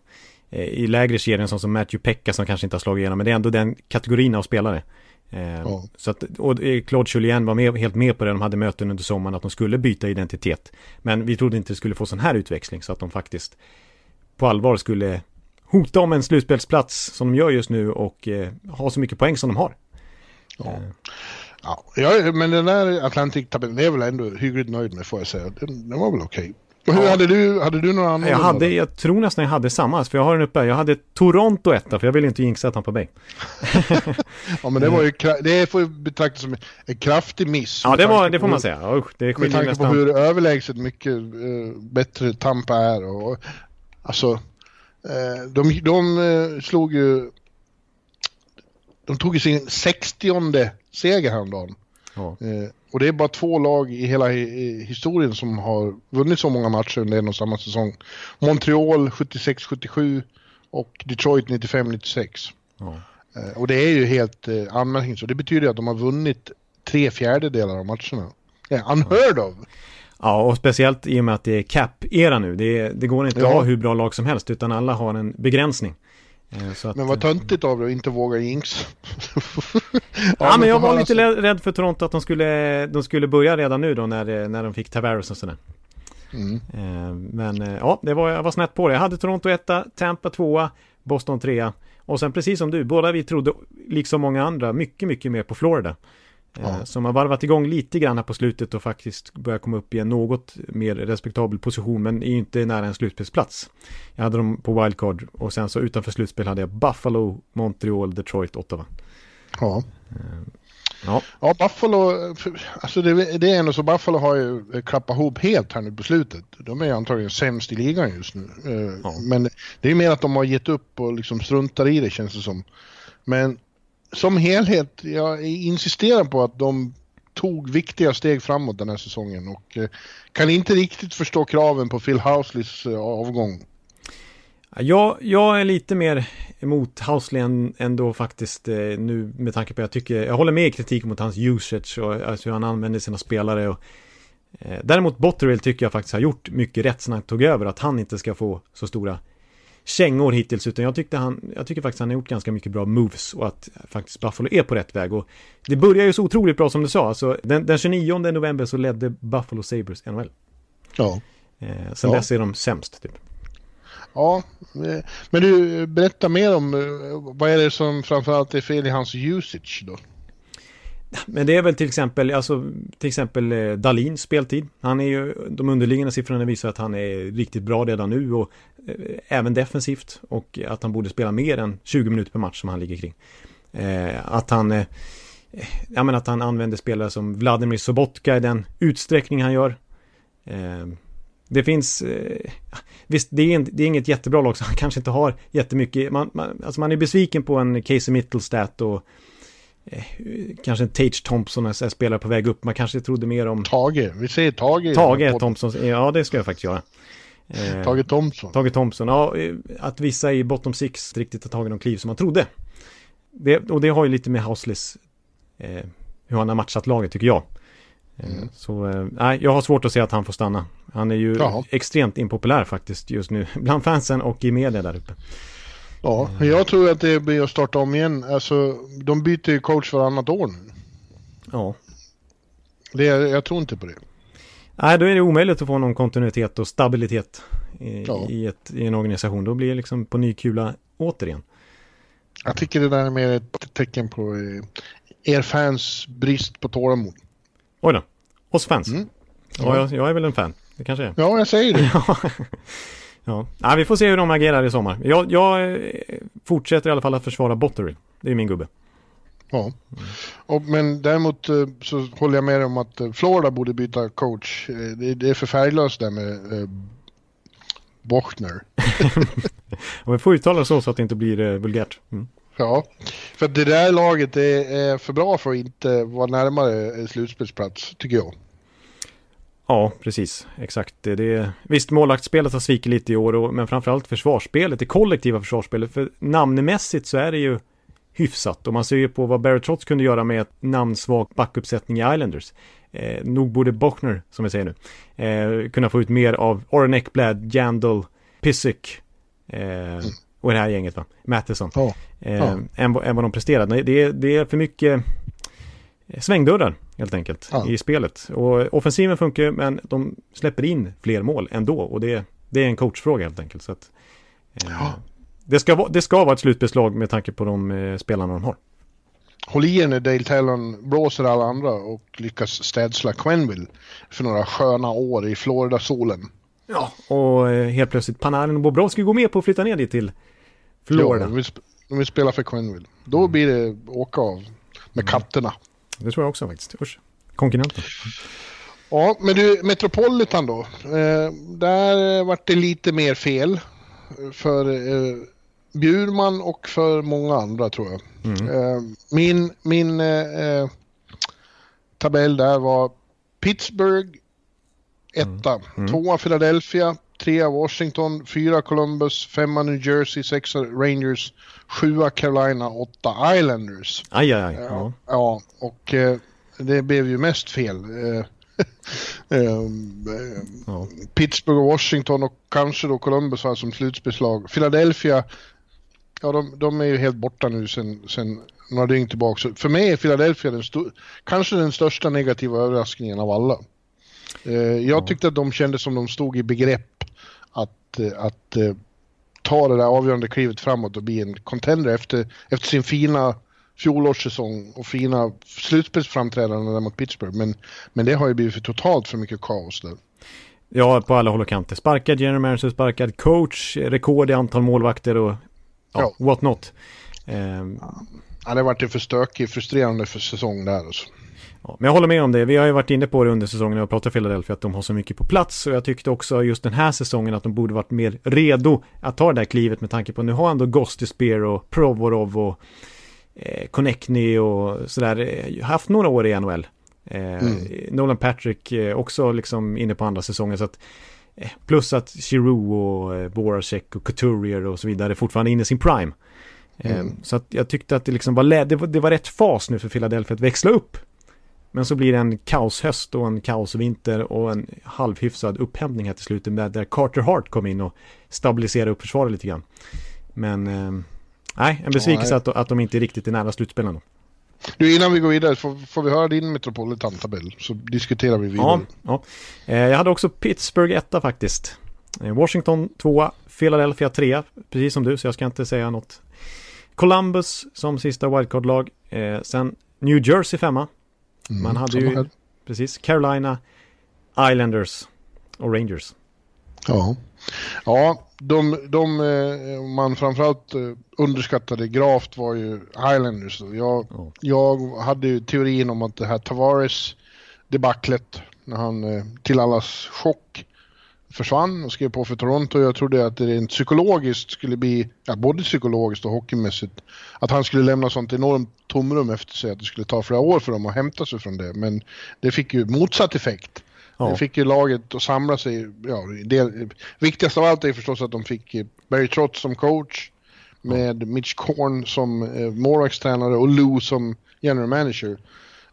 eh, I lägre serien som, som Matthew Pekka som kanske inte har slagit igenom, men det är ändå den kategorin av spelare. Eh, Ja. så att, och Claude Julien var med, helt med på det, de hade möten under sommaren att de skulle byta identitet. Men vi trodde inte det skulle få sån här utväxling så att de faktiskt på allvar skulle hota om en slutspelsplats som de gör just nu och eh, ha så mycket poäng som de har. Ja. Ja, ja, men den där Atlantic-tabellen är väl ändå hyggligt nöjd med får jag säga. Den, den var väl okej. Och hur Ja. hade du, hade du några andra? Jag, hade, jag tror nästan jag hade samma, för jag har den uppe. Jag hade Toronto etta, för jag ville inte jinxa Tampa Bay. Ja men det var ju, det får ju betraktas som en kraftig miss. Ja, det, var, det får på man säga. Usch, det Med tanke på nästan. hur överlägset mycket eh, bättre Tampa är och alltså eh, de, de eh, slog ju de tog ju sin 60 seger häromdagen. Ja. Eh, och det är bara två lag i hela hi- historien som har vunnit så många matcher under en och samma säsong. Montreal 76-77 och Detroit 95-96. Ja. Eh, och det är ju helt eh, anmärkningsvärt. Det betyder att de har vunnit tre fjärdedelar av matcherna. Yeah, unheard of! Ja, och speciellt i och med att det är cap-era nu. Det, det går inte Ja. att ha hur bra lag som helst, utan alla har en begränsning. Eh, att, Men vad töntigt av dig att inte våga jinx. Ja, men jag var lite så. rädd för Toronto att de skulle, de skulle börja redan nu då när, eh, när de fick Tavares och sådär. Mm. Eh, Men eh, ja, det var, jag var snett på det. Jag hade Toronto etta, Tampa tvåa, Boston trea. Och sen precis som du, båda vi trodde, liksom många andra, mycket, mycket mer på Florida. Eh, Ja. Som har varvat igång lite grann här på slutet och faktiskt börjar komma upp i en något mer respektabel position, men är ju inte nära en slutspelsplats. Jag hade dem på wildcard och sen så utanför slutspel hade jag Buffalo, Montreal, Detroit, Ottawa. Ja. Ja, ja, Buffalo, alltså det, det är ändå så Buffalo har ju klappat ihop helt här nu på slutet. De är antagligen sämst i ligan just nu. Eh, Ja. Men det är mer att de har gett upp och liksom struntar i det känns det som. Men som helhet, jag insisterar på att de tog viktiga steg framåt den här säsongen och eh, kan inte riktigt förstå kraven på Phil Housleys eh, avgång. Jag, jag är lite mer emot Housley än, ändå faktiskt eh, nu med tanke på att jag tycker, jag håller med i kritik mot hans usage och alltså hur han använder sina spelare och eh, Däremot Botterill tycker jag faktiskt har gjort mycket rätt sen han tog över, att han inte ska få så stora kängor hittills, utan jag tyckte han, jag tycker faktiskt han har gjort ganska mycket bra moves och att faktiskt Buffalo är på rätt väg och det börjar ju så otroligt bra som du sa, alltså den, den 29 november så ledde Buffalo Sabres NHL. Ja. Eh, sen Ja. dess är de sämst typ. Ja, eh, men du, berätta mer om eh, vad är det som framförallt är fel i hans usage då? Men det är väl till exempel, alltså, till exempel eh, Dalins speltid. Han är ju, de underliggande siffrorna visar att han är riktigt bra redan nu och eh, även defensivt och att han borde spela mer än 20 minuter per match som han ligger kring. Eh, att han, eh, ja men att han använder spelare som Vladimir Sobotka i den utsträckning han gör. Eh, det finns, eh, visst det är, det är inget jättebra lag så han kanske inte har jättemycket, man, man, alltså man är besviken på en Casey Mittelstadt och kanske en Tage Thompson är spelare på väg upp. Man kanske trodde mer om... Tage, vi säger Tage. Tage Thompson, ja det ska jag faktiskt göra. Eh, Tage Thompson. Tage Thompson, ja eh, att vissa i bottom six riktigt har tagit de kliv som man trodde. Det, och det har ju lite med Houseless, eh, hur han har matchat laget tycker jag. Eh, mm. Så eh, nej, jag har svårt att se att han får stanna. Han är ju Jaha. extremt impopulär faktiskt just nu bland fansen och i media där uppe. Ja, jag tror att det blir att starta om igen. Alltså, de byter ju coach varannat år nu. Ja. Det, jag tror inte på det. Nej, då är det omöjligt att få någon kontinuitet och stabilitet i, ja. i, ett, i en organisation. Då blir det liksom på ny kula återigen. Jag tycker det där är mer ett tecken på eh, er fans brist på tålamod. Oj då. Oss fans? Mm. Ja, jag, jag, är väl en fan. Det kanske är. Ja, jag säger det. ja. ja, vi får se hur de agerar i sommar. Jag, jag eh, fortsätter i alla fall att försvara Bottery. Det är min gubbe. Ja, och, men däremot eh, så håller jag med om att eh, Florida borde byta coach. Det, det är för färglöst där med eh, Bochner. ja, vi får uttala så så att det inte blir eh, vulgärt. Mm. Ja, för det där laget är för bra för att inte vara närmare slutspelsplats, tycker jag. Ja, precis. Exakt. Det, det, visst, målvaktsspelet har svikit lite i år, och, men framförallt försvarsspelet, det kollektiva försvarsspelet. För namnmässigt så är det ju hyfsat. Och man ser ju på vad Barrett Trotz kunde göra med ett namnsvag backuppsättning i Islanders. Eh, nog borde Bochner, som vi säger nu, eh, kunna få ut mer av Oren Ekblad, Jandal, Pissick. Eh, och det här gänget va, Matheson. Ja. Eh, ja. Än, än vad de presterade. Det är, det är för mycket svängdörrar helt enkelt ja. i spelet. Och offensiven funkar men de släpper in fler mål ändå och det, det är en coachfråga helt enkelt. Så att, eh, ja. det, ska vara, det ska vara ett slutbeslag med tanke på de eh, spelarna de har. Håll i er när Dale Talon blåser alla andra och lyckas städsla Quenville för några sköna år i Florida-solen. Ja, och eh, helt plötsligt Panarin och Bobrovski går med på att flytta ner dit till Florida. Ja, de vill, de vill spela för Quenville. Då mm. blir det åka av med mm. katterna. Det tror jag också faktiskt. Usch. Konkurrenten. Ja, men du, Metropolitan då. Eh, där vart det lite mer fel. För eh, Bjurman och för många andra tror jag. Mm. Eh, min min eh, eh tabell där var Pittsburgh etta, mm. mm. tvåa Philadelphia, trea Washington, fyra Columbus, femma New Jersey, sexa Rangers, sjua Carolina, åtta Islanders. Aj, aj, aj. Ja, ja och eh, det blev ju mest fel. Eh, ja. Pittsburgh och Washington och kanske då Columbus var som slutspelslag. Philadelphia, ja de, de, är ju helt borta nu sen, sen några dygn tillbaka. Så för mig är Philadelphia den kanske den största negativa överraskningen av alla. Eh, jag tyckte att de kändes som de stod i begrepp att, eh, att eh, ta det där avgörande klivet framåt och bli en contender efter, efter sin fina fjolårssäsong och fina slutspelsframträdanden där mot Pittsburgh. Men, men det har ju blivit för totalt för mycket kaos där. Ja, på alla håll och kanter. Sparkad general manager, sparkad coach, rekord i antal målvakter och ja, ja. what not. Um... Ja, det har varit en för stökig, frustrerande för säsong där alltså. Ja, men jag håller med om det. Vi har ju varit inne på det under säsongen och pratat Philadelphia att de har så mycket på plats och jag tyckte också just den här säsongen att de borde varit mer redo att ta det där klivet med tanke på nu har ändå Ghost Spear och Provorov och eh, Connectney och sådär eh, haft några år i NHL. Eh, mm. Nolan Patrick eh, också liksom inne på andra säsongen så att eh, Plus att Giroux och eh, Boracek och Couturier och så vidare fortfarande inne i sin prime. Eh, mm. Så att jag tyckte att det liksom var, det var, det var rätt fas nu för Philadelphia att växla upp men så blir det en kaoshöst och en kaosvinter och en halvhyfsad upphämtning här till slutet där, där Carter Hart kom in och stabiliserade upp försvaret lite grann. Men eh, nej, en besvikelse ja, att, att de inte är riktigt är nära slutspelen. Du, innan vi går vidare, får, får vi höra din Metropolitan-tabell så diskuterar vi vidare. Ja, ja. Eh, jag hade också Pittsburgh etta faktiskt. Eh, Washington tvåa, Philadelphia trea, precis som du, så jag ska inte säga något. Columbus som sista wildcard-lag. Eh, sen New Jersey femma, Mm, Man hade ju, här. precis, Carolina, Islanders och Rangers. Ja, ja de, de eh, man framförallt eh, underskattade gravt var ju Islanders. Jag, oh. jag hade ju teorin om att det här Tavares debaclet när han eh, till allas chock försvann och skrev på för Toronto. Jag trodde att det rent psykologiskt skulle bli, ja, både psykologiskt och hockeymässigt, att han skulle lämna sånt enormt tomrum efter sig att det skulle ta flera år för dem att hämta sig från det. Men det fick ju motsatt effekt. Ja. Det fick ju laget att samla sig. Ja, det, viktigast av allt är förstås att de fick Barry Trotz som coach med. Mitch Korn som eh, målvaktstränare och Lou som general manager.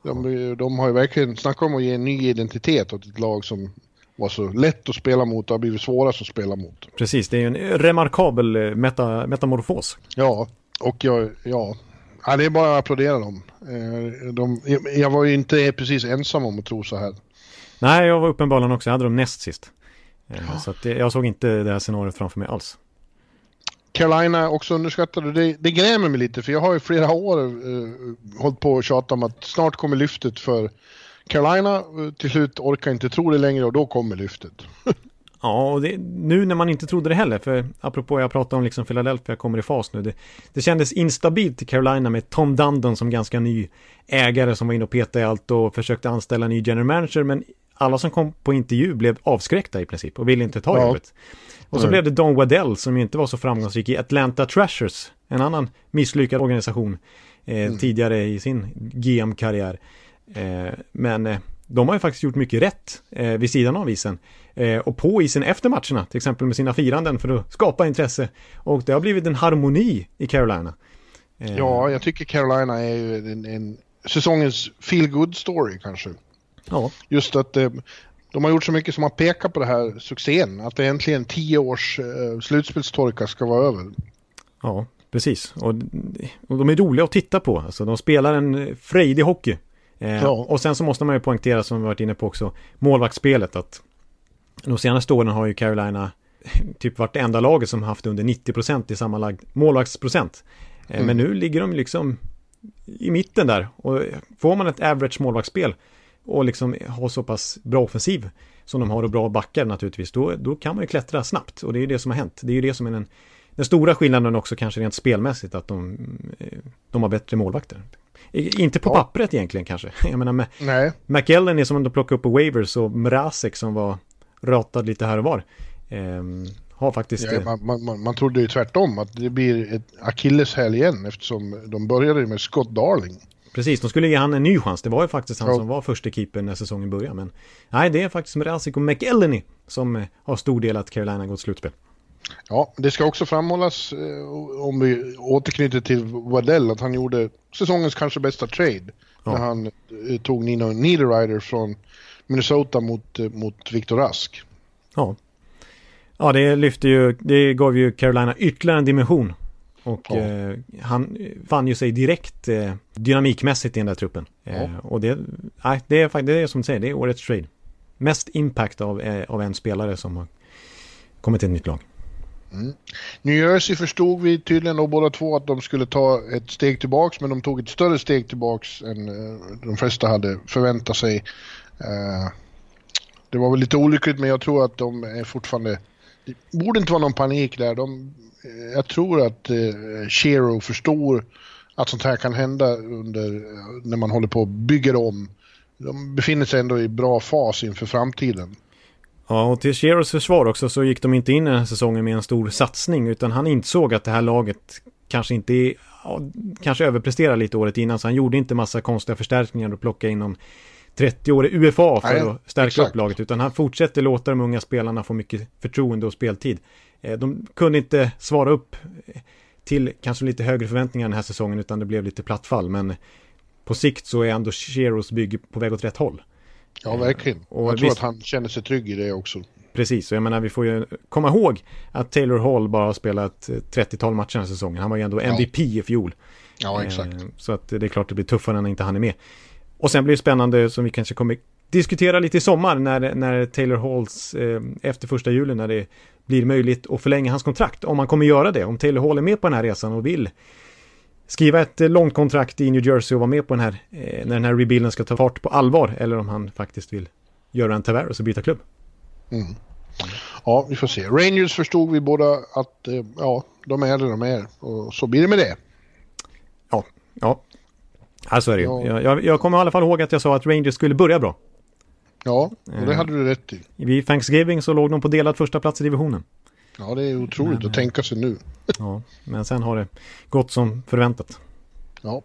De, de har ju verkligen snackat om att ge en ny identitet åt ett lag som var så lätt att spela mot och har blivit svårast att spela mot. Precis, det är ju en remarkabel eh, meta, metamorfos. Ja, och jag, ja, ja, det är bara att applådera dem. Eh, de, jag var ju inte precis ensam om att tro så här. Nej, jag var uppenbarligen också, jag hade dem näst sist. Eh, ja. Så att jag såg inte det här scenariot framför mig alls. Carolina också underskattade. Det, det grämer mig lite för jag har i flera år eh, hållit på och tjatat om att snart kommer lyftet för Carolina. Till slut orkar inte tro det längre och då kommer lyftet. Ja, och det, nu när man inte trodde det heller, för apropå jag pratade om liksom Philadelphia kommer i fas nu. Det, det kändes instabilt i Carolina med Tom Dundon som ganska ny ägare som var inne och petade i allt och försökte anställa en ny general manager, men alla som kom på intervju blev avskräckta i princip och ville inte ta ja. jobbet. Och så Nej. blev det Don Waddell som inte var så framgångsrik i Atlanta Trashers, en annan misslyckad organisation eh, mm. tidigare i sin GM-karriär. Eh, men eh, de har ju faktiskt gjort mycket rätt eh, vid sidan av isen. Eh, och på isen efter matcherna, till exempel med sina firanden för att skapa intresse. Och det har blivit en harmoni i Carolina. Eh, ja, jag tycker Carolina är ju en, en säsongens feel good story kanske. Ja. Just att eh, de har gjort så mycket som har pekat på det här succén, att det äntligen tio års eh, slutspelstorka ska vara över. Ja, precis. Och, och de är roliga att titta på. Alltså, de spelar en frejdig hockey. Eh, ja. Och sen så måste man ju poängtera, som vi varit inne på också, målvaktsspelet. Att de senaste åren har ju Carolina typ varit det enda laget som haft under 90% i sammanlagd målvaktsprocent. Eh, mm. Men nu ligger de liksom i mitten där. Och får man ett average målvaktsspel och liksom ha så pass bra offensiv som de har och bra backar naturligtvis, då, då kan man ju klättra snabbt. Och det är ju det som har hänt. Det är ju det som är den, den stora skillnaden också kanske rent spelmässigt, att de, eh, de har bättre målvakter. Inte på ja. pappret egentligen kanske. Jag menar, Nej. McEllen är som de plockade upp på Wavers och Mrazek som var ratad lite här och var. Eh, har faktiskt... Ja, man, man, man trodde ju tvärtom att det blir ett akilleshäl igen eftersom de började med Scott Darling. Precis, de skulle ge han en ny chans. Det var ju faktiskt han ja. som var första keeper när säsongen började. Men nej, det är faktiskt Mrazek och McElhenney som eh, har stor del att Carolina gått slutspel. Ja, det ska också framhållas eh, om vi återknyter till Waddell att han gjorde säsongens kanske bästa trade. Ja. När han eh, tog Nino Niederreiter från Minnesota mot, eh, mot Viktor Rask. Ja. Ja, det lyfte ju, det gav ju Carolina ytterligare en dimension. Och ja. eh, han fann ju sig direkt eh, dynamikmässigt i den där truppen. Ja. Eh, och det, nej, det, är, det är som du säger, det är årets trade. Mest impact av, av en spelare som har kommit till ett nytt lag. Mm. New Jersey förstod vi tydligen då båda två att de skulle ta ett steg tillbaks men de tog ett större steg tillbaks än eh, de flesta hade förväntat sig. Eh, det var väl lite olyckligt men jag tror att de är fortfarande... Det borde inte vara någon panik där. De, eh, jag tror att eh, Shero förstår att sånt här kan hända under, när man håller på och bygger om. De befinner sig ändå i bra fas inför framtiden. Ja, och till Sheros försvar också så gick de inte in i den här säsongen med en stor satsning utan han insåg att det här laget kanske inte är, ja, kanske överpresterar lite året innan så han gjorde inte massa konstiga förstärkningar och plocka in någon 30-årig UFA för Nej, att stärka exakt. upp laget utan han fortsätter låta de unga spelarna få mycket förtroende och speltid. Eh, de kunde inte svara upp till kanske lite högre förväntningar den här säsongen utan det blev lite plattfall men på sikt så är ändå Sheros bygge på väg åt rätt håll. Ja, verkligen. Och jag tror visst, att han känner sig trygg i det också. Precis, och jag menar vi får ju komma ihåg att Taylor Hall bara har spelat 30-tal matcher den här säsongen. Han var ju ändå MVP ja. i fjol. Ja, exakt. Eh, så att det är klart det blir tuffare när inte han är med. Och sen blir det spännande som vi kanske kommer diskutera lite i sommar när, när Taylor Halls eh, efter första juli när det blir möjligt att förlänga hans kontrakt. Om han kommer göra det, om Taylor Hall är med på den här resan och vill skriva ett eh, långt kontrakt i New Jersey och vara med på den här, eh, när den här rebuilden ska ta fart på allvar, eller om han faktiskt vill göra en Tavares och byta klubb. Mm. Ja, vi får se. Rangers förstod vi båda att eh, ja, de är det de är och så blir det med det. Ja, ja. Ja, så är det ju. Jag, jag, jag kommer i alla fall ihåg att jag sa att Rangers skulle börja bra. Ja, och det hade du rätt i. Vid Thanksgiving så låg de på delad första plats i divisionen. Ja, det är otroligt men, att tänka sig nu. Ja, men sen har det gått som förväntat. Ja.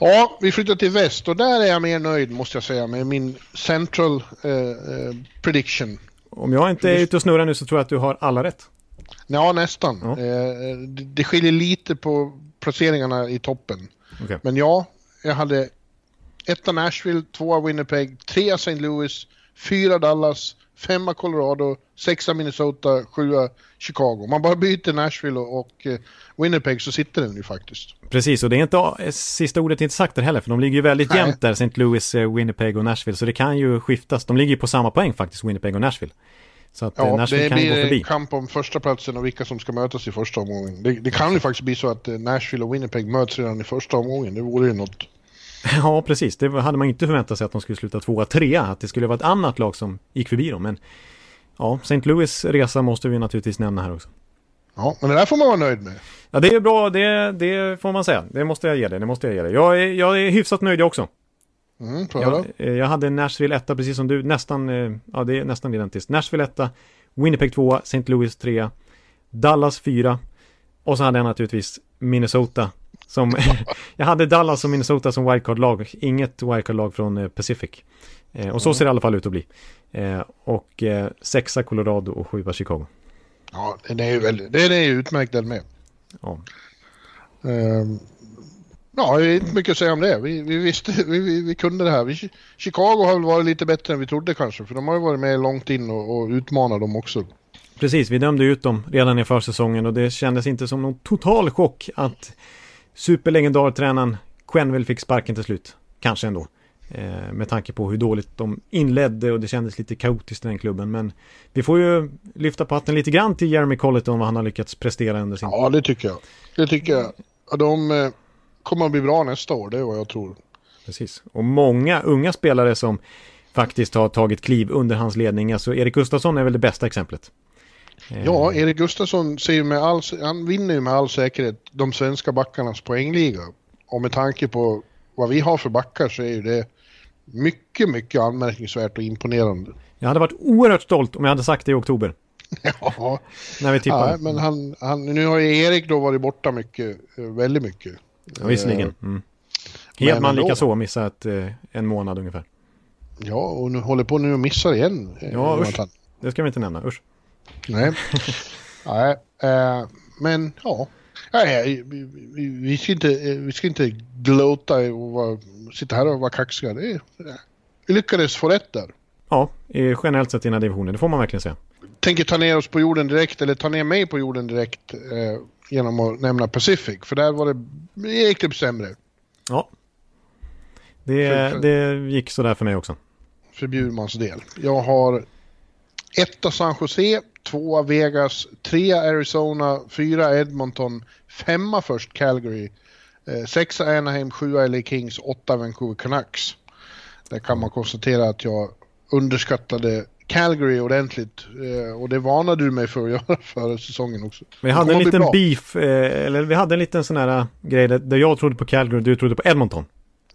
Ja, vi flyttar till väst och där är jag mer nöjd måste jag säga med min central eh, eh, prediction. Om jag inte är ute och snurrar nu så tror jag att du har alla rätt. Ja, nästan. Ja. Eh, det, det skiljer lite på placeringarna i toppen. Okay. Men ja, jag hade etta Nashville, tvåa Winnipeg, trea St. Louis, fyra Dallas, femma Colorado, sexa Minnesota, sjua Chicago. Man bara byter Nashville och, eh, Winnipeg så sitter den ju faktiskt. Precis, och det är inte eh, sista ordet är inte sagt där heller, för de ligger ju väldigt Nej. jämnt där, St. Louis, eh, Winnipeg och Nashville, så det kan ju skiftas. De ligger ju på samma poäng faktiskt, Winnipeg och Nashville. Så att ja, Nashville det kan blir gå förbi. kamp om första platsen och vilka som ska mötas i första omgången. Det, det kan ju faktiskt bli så att Nashville och Winnipeg möts redan i första omgången. Det vore ju något. Ja, precis. Det hade man inte förväntat sig att de skulle sluta tvåa, trea. Att det skulle vara ett annat lag som gick förbi dem. Men ja, St. Louis resa måste vi naturligtvis nämna här också. Ja, men det där får man vara nöjd med. Ja, det är bra. Det, det får man säga. Det måste jag ge dig. Det måste jag ge dig. Jag är, jag är hyfsat nöjd också. Mm, jag, eh, jag hade Nashville 1 precis som du. Nästan, eh, ja det är nästan identiskt. Nashville 1 Winnipeg 2 St. Louis 3 Dallas 4 och så hade jag naturligtvis Minnesota som, jag hade Dallas och Minnesota som wildcard-lag, inget wildcard-lag från eh, Pacific. Eh, och så mm. ser det i alla fall ut att bli. Eh, och eh, sexa Colorado och sjua Chicago. Ja, den är ju väldigt, den är ju utmärkt den med. Ja. Um, ja, det är inte mycket att säga om det. Vi, vi visste, vi, vi, vi, kunde det här. Vi, Chicago har väl varit lite bättre än vi trodde kanske, för de har ju varit med långt in och, och utmanat dem också. Precis, vi dömde ut dem redan i försäsongen och det kändes inte som någon total chock att superlegendartränaren Quenville fick sparken till slut. Kanske ändå. Eh, med tanke på hur dåligt de inledde och det kändes lite kaotiskt i den klubben. Men vi får ju lyfta på hatten lite grann till Jeremy Colleton vad han har lyckats prestera under sin... Ja, det tycker jag. Det tycker jag. De eh, kommer att bli bra nästa år, det är vad jag tror. Precis. Och många unga spelare som faktiskt har tagit kliv under hans ledning. Alltså Erik Gustafsson är väl det bästa exemplet. Ja, Erik Gustafsson ser med all, han vinner ju med all säkerhet de svenska backarnas poängliga. Och med tanke på vad vi har för backar så är ju det mycket, mycket anmärkningsvärt och imponerande. Jag hade varit oerhört stolt om jag hade sagt det i oktober. Ja, när vi tippade. Ja, men han, han, nu har ju Erik då varit borta mycket, väldigt mycket. Ja, visserligen. Eh, mm. Hedman lika så, missat eh, en månad ungefär. Ja, och nu håller på nu och missar igen. Eh, ja, usch. Det ska vi inte nämna, usch. Nej, Nej äh, men ja. Nej, vi, vi, vi, ska inte, vi ska inte glåta och vara, sitta här och vara kaxiga. Det, vi lyckades få rätt där. Ja, generellt sett i den här divisionen, det får man verkligen säga. Tänker ta ner oss på jorden direkt, eller ta ner mig på jorden direkt eh, genom att nämna Pacific, för där var det, det gick det sämre. Ja, det, för, det gick sådär för mig också. För Bjurmans del. Jag har etta San Jose, tvåa Vegas, trea Arizona, fyra Edmonton, femma först Calgary, eh, sexa Anaheim, sjua LA Kings, åtta Vancouver Canucks. Där kan man konstatera att jag underskattade Calgary ordentligt eh, och det varnade du mig för att göra förra säsongen också. Vi hade en liten beef, eh, eller vi hade en liten sån här grej där jag trodde på Calgary och du trodde på Edmonton.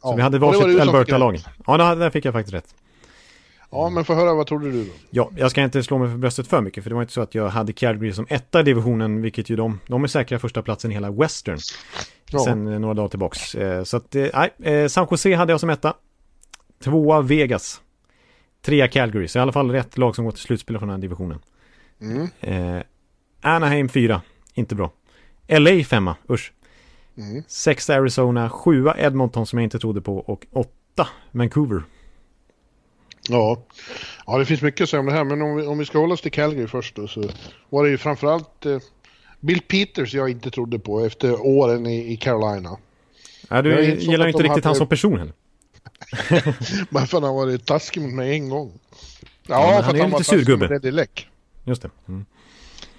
Så ja, vi hade varsitt Alberta-lag. Ja, där fick jag faktiskt rätt. Ja, men få höra, vad trodde du då? Ja, jag ska inte slå mig för bröstet för mycket, för det var inte så att jag hade Calgary som etta i divisionen, vilket ju de, de är säkra första platsen i hela Western. Ja. Sen eh, några dagar tillbaks. Eh, så att, eh, nej, San Jose hade jag som etta. Tvåa Vegas. Trea Calgary, så i alla fall rätt lag som går till slutspel från den här divisionen. Mm. Eh, Anaheim fyra, inte bra. LA femma, usch. Mm. Sexa Arizona, sjua Edmonton som jag inte trodde på och åtta Vancouver. Ja. ja, det finns mycket att säga om det här, men om vi, om vi ska hålla oss till Calgary först då, så var det ju framförallt eh, Bill Peters jag inte trodde på efter åren i, i Carolina. Ja, du gillar inte riktigt hade... han som person heller. Bara för att han varit taskig mot mig en gång. Ja, ja för han är han lite surgubbe. Läck. just det. Mm.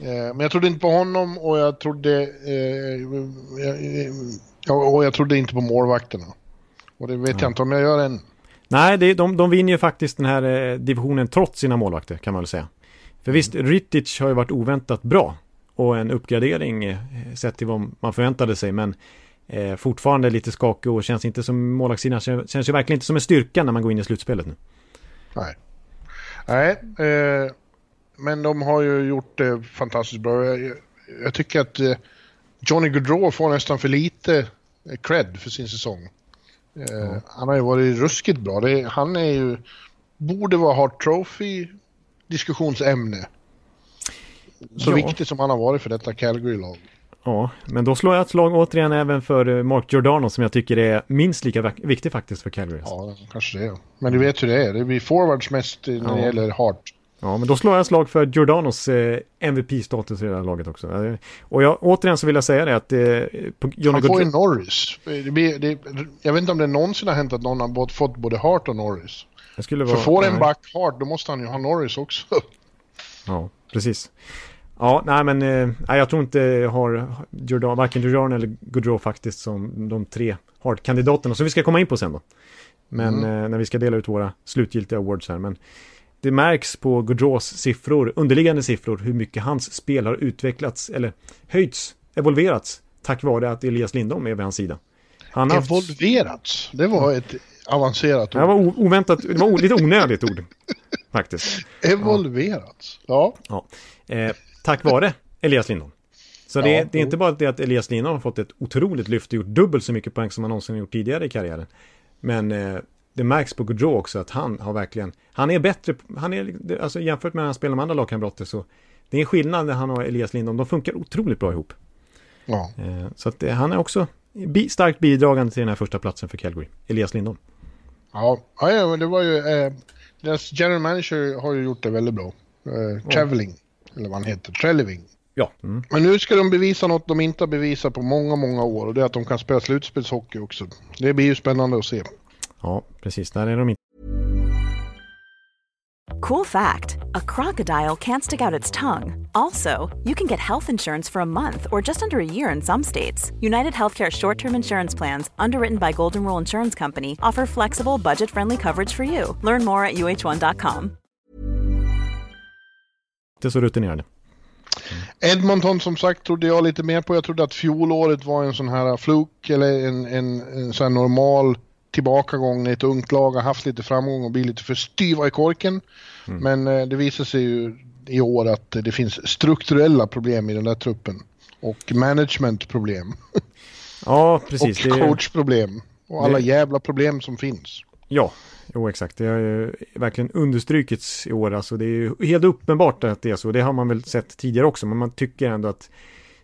Eh, men jag trodde inte på honom och jag trodde... Eh, jag, och jag trodde inte på målvakterna. Och det vet ja. jag inte om jag gör än. Nej, det, de, de vinner ju faktiskt den här eh, divisionen trots sina målvakter kan man väl säga. För visst, Rytic har ju varit oväntat bra. Och en uppgradering eh, sett till vad man förväntade sig. Men eh, fortfarande lite skakig och känns inte som målvaktssidan. Känns, känns ju verkligen inte som en styrka när man går in i slutspelet nu. Nej. Nej, eh, men de har ju gjort det fantastiskt bra. Jag, jag tycker att eh, Johnny Gaudreau får nästan för lite cred för sin säsong. Mm. Han har ju varit ruskigt bra. Det, han är ju, borde vara Hart Trophy diskussionsämne. Så ja. viktigt som han har varit för detta Calgary-lag. Ja, men då slår jag ett slag återigen även för eh, Mark Giordano som jag tycker är minst lika viktig faktiskt för Calgary. Ja, kanske det. Men du vet hur det är. Det blir forwards mest när ja. det gäller Hart. Ja, men då slår jag ett slag för Giordanos eh, MVP-status i det här laget också. Eh, och jag, återigen så vill jag säga det att... Eh, på Johnny Han får ju Norris. Det blir, det, jag vet inte om det någonsin har hänt att någon har fått både Hart och Norris. Det skulle vara, för får en back Hart, då måste han ju ha Norris också. Ja, precis. Ja, nej men eh, jag tror inte jag har Jordan, varken Jordan eller Goodrow faktiskt som de tre Hart-kandidaterna som vi ska komma in på sen då. Men mm. eh, när vi ska dela ut våra slutgiltiga awards här. Men det märks på Goodrows siffror, underliggande siffror, hur mycket hans spel har utvecklats eller höjts, evolverats tack vare att Elias Lindholm är vid hans sida. Han har evolverats? Det var ett avancerat ord. Det var oväntat, det var lite onödigt ord. Faktiskt. Evolverats? Ja. ja. Eh, tack vare Elias Lindholm. Så det, ja, det är inte bara det att Elias Lindholm har fått ett otroligt lyft och gjort dubbelt så mycket poäng som han någonsin gjort tidigare i karriären. Men eh, det märks på Gaudreau också att han har verkligen, han är bättre, han är, alltså jämfört med när han spelar med andra lagkamrater så det är en skillnad när han och Elias Lindholm, de funkar otroligt bra ihop. Ja. Eh, så att eh, han är också starkt bidragande till den här första platsen för Calgary, Elias Lindholm. Ja, ja det var ju, eh, deras general manager har ju gjort det väldigt bra. Eh, Traveling, ja. eller vad han heter, Trelliving. Ja. Mm. Men nu ska de bevisa något de inte har bevisat på många, många år och det är att de kan spela slutspelshockey också. Det blir ju spännande att se. Ja, precis. Där är de inte. Cool fact a crocodile can't stick out its tongue. Also, you can get health insurance for a month or just under a year in some states. United Healthcare short term insurance plans, underwritten by Golden Rule Insurance Company, offer flexible, budget friendly coverage for you. Learn more at uh1.com. Inte så rutinerade. Edmonton som sagt trodde jag lite mer på. Jag trodde att fjolåret var en sån här fluk eller en, en, en sån här normal tillbakagång när ett ungt lag har haft lite framgång och blir lite för styva i korken. Mm. Men eh, det visar sig ju i år att det finns strukturella problem i den där truppen. Och managementproblem. Ja, precis. och coachproblem. Och alla det... jävla problem som finns. Ja, jo exakt. Det har ju verkligen understrukits i år. Alltså det är ju helt uppenbart att det är så. Det har man väl sett tidigare också. Men man tycker ändå att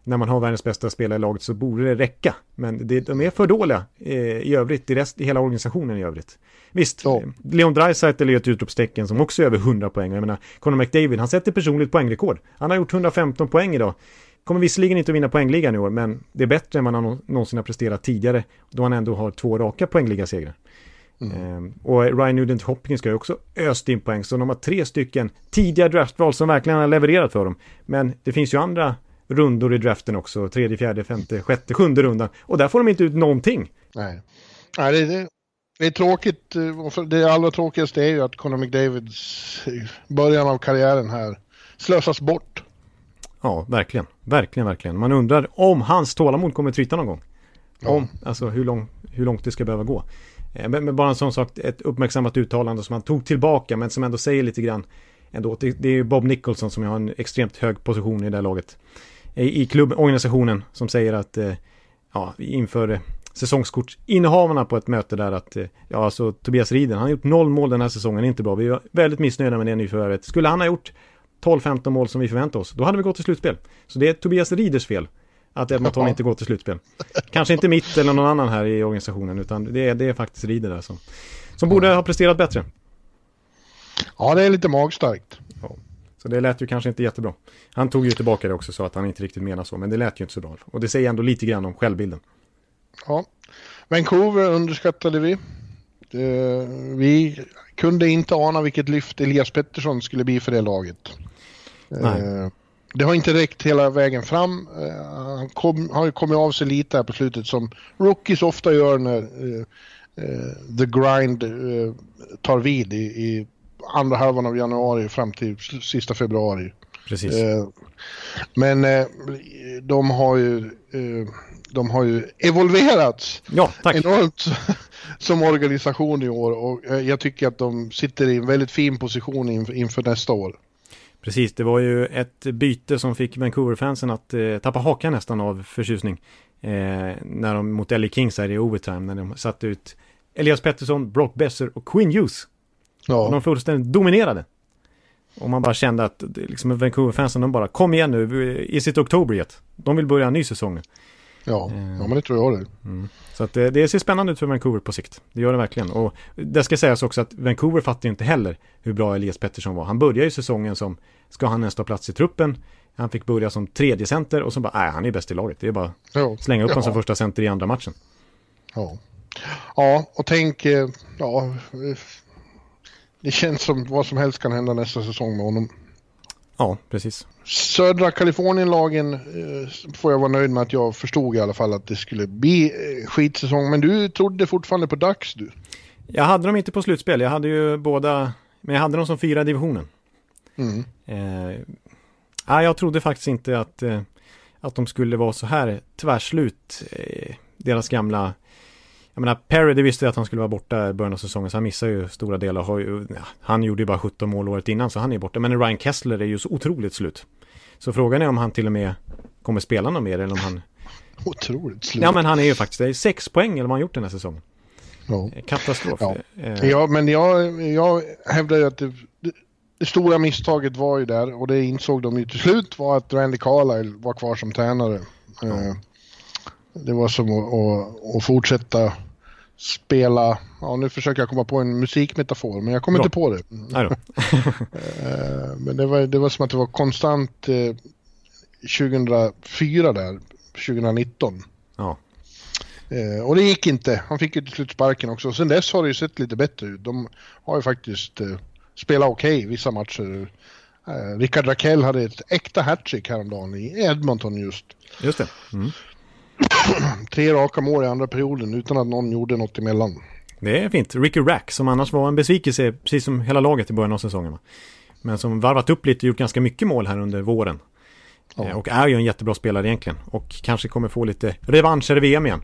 när man har världens bästa spelare i laget så borde det räcka. Men det, de är för dåliga eh, i övrigt, i, rest, i hela organisationen i övrigt. Visst, ja. Leon Draisaitl är ett utropstecken som också är över 100 poäng. Jag menar, Conor McDavid, han sätter personligt poängrekord. Han har gjort 115 poäng idag. Kommer visserligen inte att vinna poängligan i år, men det är bättre än vad han någonsin har presterat tidigare, då han ändå har två raka poängligasegrar. Mm. Ehm, och Ryan Nugent Hopkins ska ju också öst in poäng, så de har tre stycken tidiga draftval som verkligen har levererat för dem. Men det finns ju andra rundor i draften också. Tredje, fjärde, femte, sjätte, sjunde rundan. Och där får de inte ut någonting. Nej, Nej det, det, det är tråkigt. Eh, det allra tråkigaste är ju att Conor McDavids början av karriären här slösas bort. Ja, verkligen. Verkligen, verkligen. Man undrar om hans tålamod kommer tryta någon gång. Ja. Om, alltså hur, lång, hur långt det ska behöva gå. Eh, men, men bara en sån sak, ett uppmärksammat uttalande som han tog tillbaka men som ändå säger lite grann ändå. Det, det är Bob Nicholson som har en extremt hög position i det här laget i klubborganisationen som säger att eh, ja, inför eh, säsongskortsinnehavarna på ett möte där att eh, ja, alltså Tobias Riden, han har gjort noll mål den här säsongen, inte bra. Vi är väldigt missnöjda med det nyförvärvet. Skulle han ha gjort 12-15 mål som vi förväntar oss, då hade vi gått till slutspel. Så det är Tobias Riders fel att Edmonton inte går till slutspel. Kanske inte mitt eller någon annan här i organisationen, utan det är, det är faktiskt Rider där som, som borde ha presterat bättre. Ja, det är lite magstarkt. Så det lät ju kanske inte jättebra. Han tog ju tillbaka det också så att han inte riktigt menar så, men det lät ju inte så bra. Och det säger ändå lite grann om självbilden. Ja, Vancouver underskattade vi. Vi kunde inte ana vilket lyft Elias Pettersson skulle bli för det laget. Eh, det har inte räckt hela vägen fram. Eh, han kom, har ju kommit av sig lite här på slutet som rookies ofta gör när eh, eh the grind eh, tar vid i, i, andra halvan av januari fram till sista februari. Precis. men de har ju de har ju evolverats ja, tack. enormt som organisation i år och jag tycker att de sitter i en väldigt fin position inför nästa år. Precis, det var ju ett byte som fick Vancouver-fansen att eh, tappa hakan nästan av förtjusning. Eh, när de mot LA Kings här i overtime, när de satte ut Elias Pettersson, Brock Besser och Quinn Hughes. Ja. Och de fullständigt dominerade. Och man bara kände att liksom, Vancouver-fansen, de bara kom igen nu, i sitt oktober yet. De vill börja en ny säsong. Ja, eh. ja men det tror jag det. Mm. Så att det, det, ser spännande ut för Vancouver på sikt. Det gör det verkligen. Och det ska sägas också att Vancouver fattar inte heller hur bra Elias Pettersson var. Han började ju säsongen som, ska han nästa plats i truppen? Han fick börja som tredje center och så bara, nej han är bäst i laget. Det är bara ja. slänga upp ja. honom som första center i andra matchen. Ja, ja och tänk, eh, ja, det känns som vad som helst kan hända nästa säsong med honom. Ja, precis. Södra Kalifornien-lagen eh, får jag vara nöjd med att jag förstod i alla fall att det skulle bli eh, skitsäsong. Men du trodde fortfarande på Dax du? Jag hade dem inte på slutspel. Jag hade ju båda, men jag hade dem som fyra divisionen. Mm. Eh, jag trodde faktiskt inte att, eh, att de skulle vara så här tvärslut. Eh, deras gamla jag menar, Perry, det visste jag att han skulle vara borta i början av säsongen, så han missar ju stora delar. Har ju, ja, han gjorde ju bara 17 mål året innan, så han är borta. Men Ryan Kessler är ju så otroligt slut. Så frågan är om han till och med kommer spela något mer, eller om han... Otroligt slut. Ja, men han är ju faktiskt, det är sex poäng eller vad han gjort den här säsongen. Ja. Katastrof. Ja, eh. ja men jag, jag hävdar ju att det, det, det, stora misstaget var ju där, och det insåg de ju till slut, var att Randy Carlyle var kvar som tränare. Ja. Eh, det var som att, att, att, fortsätta spela, ja nu försöker jag komma på en musikmetafor men jag kommer Bra. inte på det. Eh, men det var, det var som att det var konstant 2004 eh, där, 2019. Ja. Eh, och det gick inte. Han fick ju till slut sparken också. Sen dess har det ju sett lite bättre ut. De har ju faktiskt spelat okej okay, vissa matcher. Rickard Rakell hade ett äkta hattrick häromdagen i Edmonton just. Just det. Mm. Tre raka mål i andra perioden utan att någon gjorde något emellan. Det är fint. Ricky Rack som annars var en besvikelse, precis som hela laget i början av säsongen. Men som varvat upp lite och gjort ganska mycket mål här under våren. Ja. Eh, och är ju en jättebra spelare egentligen. Och kanske kommer få lite revanscher i VM igen.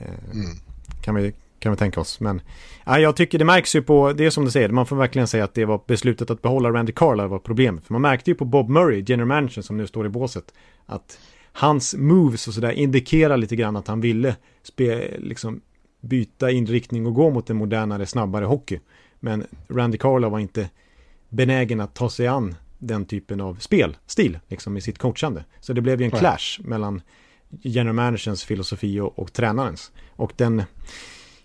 Eh, mm. Kan, vi, kan vi tänka oss. Men ja, jag tycker det märks ju på, det är som du säger, man får verkligen säga att det var beslutet att behålla Randy Carlisle var problemet. För man märkte ju på Bob Murray, general manager som nu står i båset, att hans moves och sådär indikerar lite grann att han ville spe, liksom, byta inriktning och gå mot en modernare, snabbare hockey. Men Randy Carla var inte benägen att ta sig an den typen av spelstil liksom i sitt coachande. Så det blev ju en Nej. clash mellan general managerns filosofi och, och tränarens. Och den,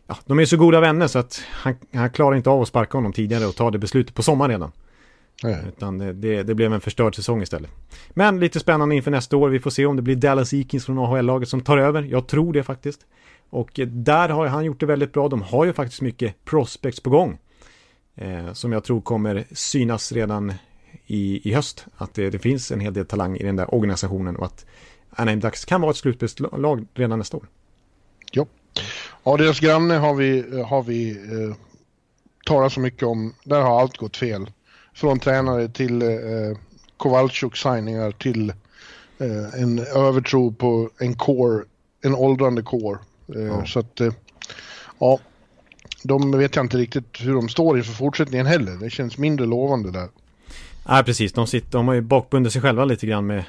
ja, de är så goda vänner så att han, han klarar inte av att sparka honom tidigare och ta det beslutet på sommaren redan. Nej. Utan det, det, blev en förstörd säsong istället. Men lite spännande inför nästa år. Vi får se om det blir Dallas Eakins från AHL-laget som tar över. Jag tror det faktiskt. Och där har han gjort det väldigt bra. De har ju faktiskt mycket prospects på gång. Eh, som jag tror kommer synas redan i, i höst. Att det, det, finns en hel del talang i den där organisationen och att Anaheim Ducks kan vara ett slutspelslag redan nästa år. Ja, ja deras granne har vi, har vi eh, talat så mycket om. Där har allt gått fel från tränare till eh, Kowalczuk signingar till eh, en övertro på en core, en åldrande core. Eh, ja. Så att, eh, ja, de vet jag inte riktigt hur de står inför fortsättningen heller. Det känns mindre lovande där. Nej, precis. De, sitter, de har ju bakbundit sig själva lite grann med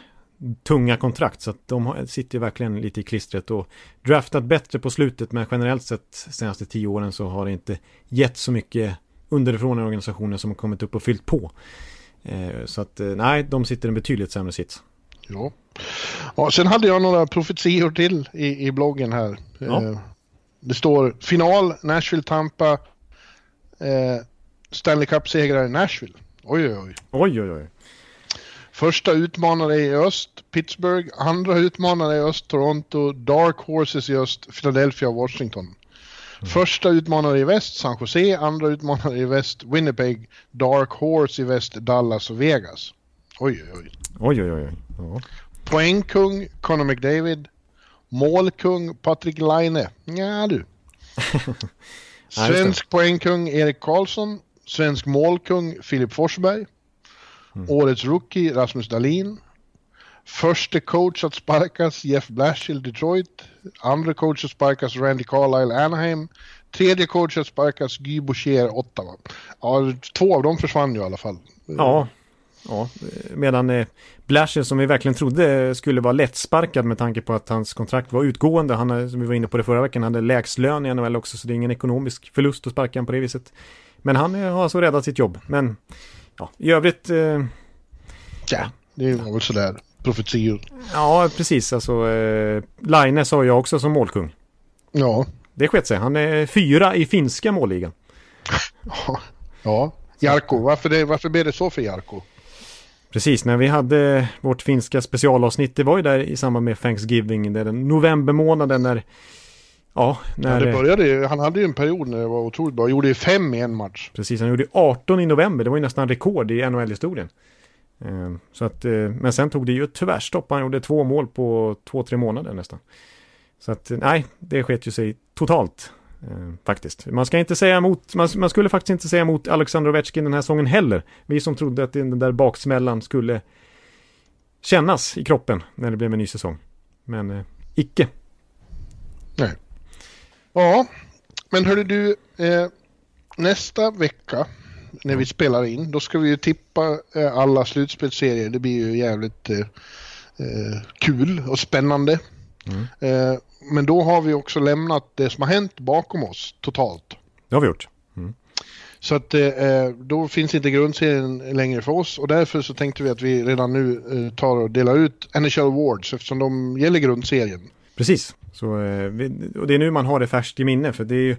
tunga kontrakt. Så att de har, sitter ju verkligen lite i klistret och draftat bättre på slutet. Men generellt sett senaste tio åren så har det inte gett så mycket underifrån organisationen som har kommit upp och fyllt på. Eh, så att eh, nej, de sitter i en betydligt sämre sits. Ja. ja, sen hade jag några profetior till i, i bloggen här. Ja. Eh, det står final, Nashville-Tampa, Stanley Cup-segrare Nashville. Oj, oj, oj. Oj, oj, oj. Första utmanare i öst, Pittsburgh. Andra utmanare i öst, Toronto. Dark Horses i öst, Philadelphia och Washington. Första utmanare i väst San Jose, andra utmanare i väst Winnipeg, Dark Horse i väst Dallas och Vegas. Oj, oj, oj. Oj, oj, oj. Ja. Poängkung Conor McDavid. Målkung Patrik Laine. Ja du. Svensk poängkung Erik Karlsson. Svensk målkung Filip Forsberg. Mm. Årets rookie Rasmus Dahlin. Första coach att sparkas Jeff Blashill Detroit. Andra coach att sparkas Randy Carlisle Anaheim. Tredje coach att sparkas Guy Boucher Ottawa. Ja, två av dem försvann ju i alla fall. Ja, ja. medan eh, Blashill som vi verkligen trodde skulle vara lättsparkad med tanke på att hans kontrakt var utgående. Han, som vi var inne på det förra veckan, hade lägst lön i NHL också så det är ingen ekonomisk förlust att sparka honom på det viset. Men han har alltså räddat sitt jobb. Men ja, i övrigt... Eh, ja, det var väl sådär profetior. Ja, precis. Alltså, eh, Line sa jag också som målkung. Ja. Det skett sig. Han är fyra i finska målligan. ja. Jarko, varför, det, varför blev det så för Jarko? Precis, när vi hade vårt finska specialavsnitt, det var ju där i samband med Thanksgiving, det är den novembermånaden när Ja, när... Ja, det började ju, han hade ju en period när det var otroligt bra. Han gjorde ju fem i en match. Precis, han gjorde 18 i november. Det var ju nästan rekord i NHL-historien. Eh, så att, eh, men sen tog det ju tvärstopp. Han gjorde två mål på två, tre månader nästan. Så att eh, nej, det sket ju sig totalt. Eh, faktiskt. Man ska inte säga emot, man, man, skulle faktiskt inte säga emot Alexander Ovechkin den här säsongen heller. Vi som trodde att den där baksmällan skulle kännas i kroppen när det blev en ny säsong. Men eh, icke. Nej. Ja, men hörde du, eh, nästa vecka när vi spelar in, då ska vi ju tippa eh, alla slutspelsserier. Det blir ju jävligt eh, eh, kul och spännande. Mm. Eh, men då har vi också lämnat det som har hänt bakom oss totalt. Det har vi gjort. Mm. Så att eh, då finns inte grundserien längre för oss och därför så tänkte vi att vi redan nu eh, tar och delar ut NHL Awards eftersom de gäller grundserien. Precis, så, och det är nu man har det färskt i minne för det är ju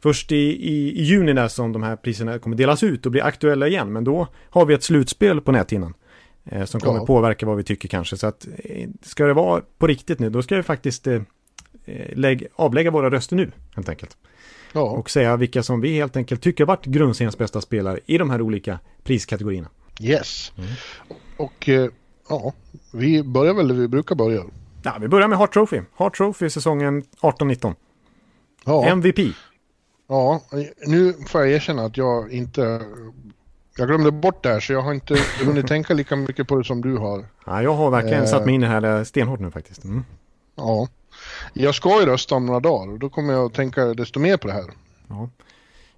först i, i, i juni där som de här priserna kommer delas ut och bli aktuella igen. Men då har vi ett slutspel på näthinnan. Eh, som kommer ja. påverka vad vi tycker kanske. Så att eh, ska det vara på riktigt nu, då ska vi faktiskt eh, eh, lägg, avlägga våra röster nu, helt enkelt. Ja. Och säga vilka som vi helt enkelt tycker varit grundseriens bästa spelare i de här olika priskategorierna. Yes. Mm. Och eh, ja, vi börjar väl där vi brukar börja. Ja, vi börjar med Hart Trophy. Hart Trophy säsongen 18-19. Ja. MVP. Ja, nu får jag erkänna att jag inte... Jag glömde bort det här så jag har inte hunnit tänka lika mycket på det som du har. Ja, jag har verkligen eh, satt mig in i det här stenhårt nu faktiskt. Mm. Ja. Jag ska ju rösta om några dagar och då kommer jag att tänka desto mer på det här. Ja.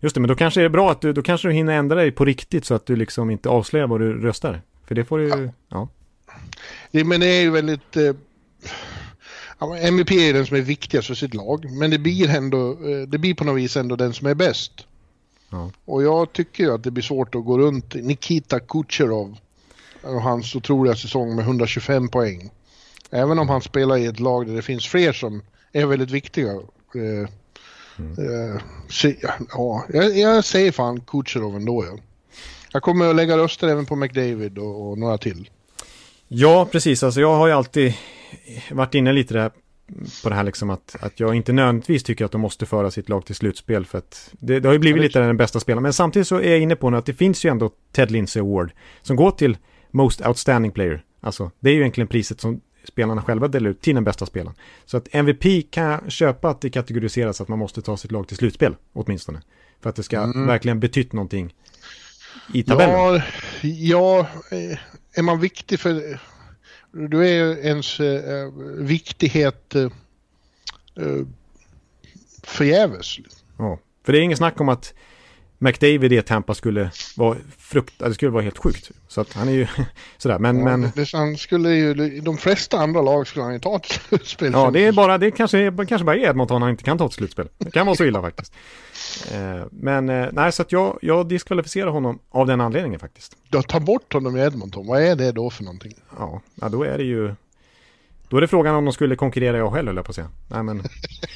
Just det, men då kanske det är bra att du, då kanske du hinner ändra dig på riktigt så att du liksom inte avslöjar vad du röstar. För det får du ju, ja. ja. Det, men det är ju väldigt... Eh, MVP är den som är viktigast för sitt lag, men det blir ändå, eh, det blir på något vis ändå den som är bäst. Ja. Och jag tycker att det blir svårt att gå runt Nikita Kucherov och hans otroliga säsong med 125 poäng. Även om han spelar i ett lag där det finns fler som är väldigt viktiga. Eh, mm. eh, så, ja, jag, jag, säger fan Kucherov ändå. Ja. Jag kommer att lägga röster även på McDavid och, och några till. Ja, precis. Alltså jag har ju alltid varit inne lite där på det här liksom att, att jag inte nödvändigtvis tycker att de måste föra sitt lag till slutspel för att det, det har ju blivit lite den bästa spelaren. Men samtidigt så är jag inne på nu att det finns ju ändå Ted Lindsey Award som går till Most Outstanding Player. Alltså det är ju egentligen priset som spelarna själva delar ut till den bästa spelaren. Så att MVP kan jag köpa att det kategoriseras att man måste ta sitt lag till slutspel åtminstone. För att det ska mm. verkligen betytt någonting i tabellen. Ja, ja, eh, är man viktig för då är ens eh, viktighet eh, eh, förgäves. Ja, för det är inget snack om att McDavid i Tampa skulle vara frukt, det skulle vara helt sjukt. Så att han är ju sådär, men... Ja, men... Det, han skulle ju, de flesta andra lag skulle han ju ta ett slutspel. Ja, det är bara, det kanske, kanske bara är Edmonton han inte kan ta ett slutspel. Det kan vara så illa faktiskt. Eh, men eh, nej, så att jag, jag diskvalificerar honom av den anledningen faktiskt. Du tar bort honom i Edmonton, vad är det då för någonting? Ja, ja då är det ju... Då är det frågan om de skulle konkurrera jag själv höll jag på att säga. Nej men...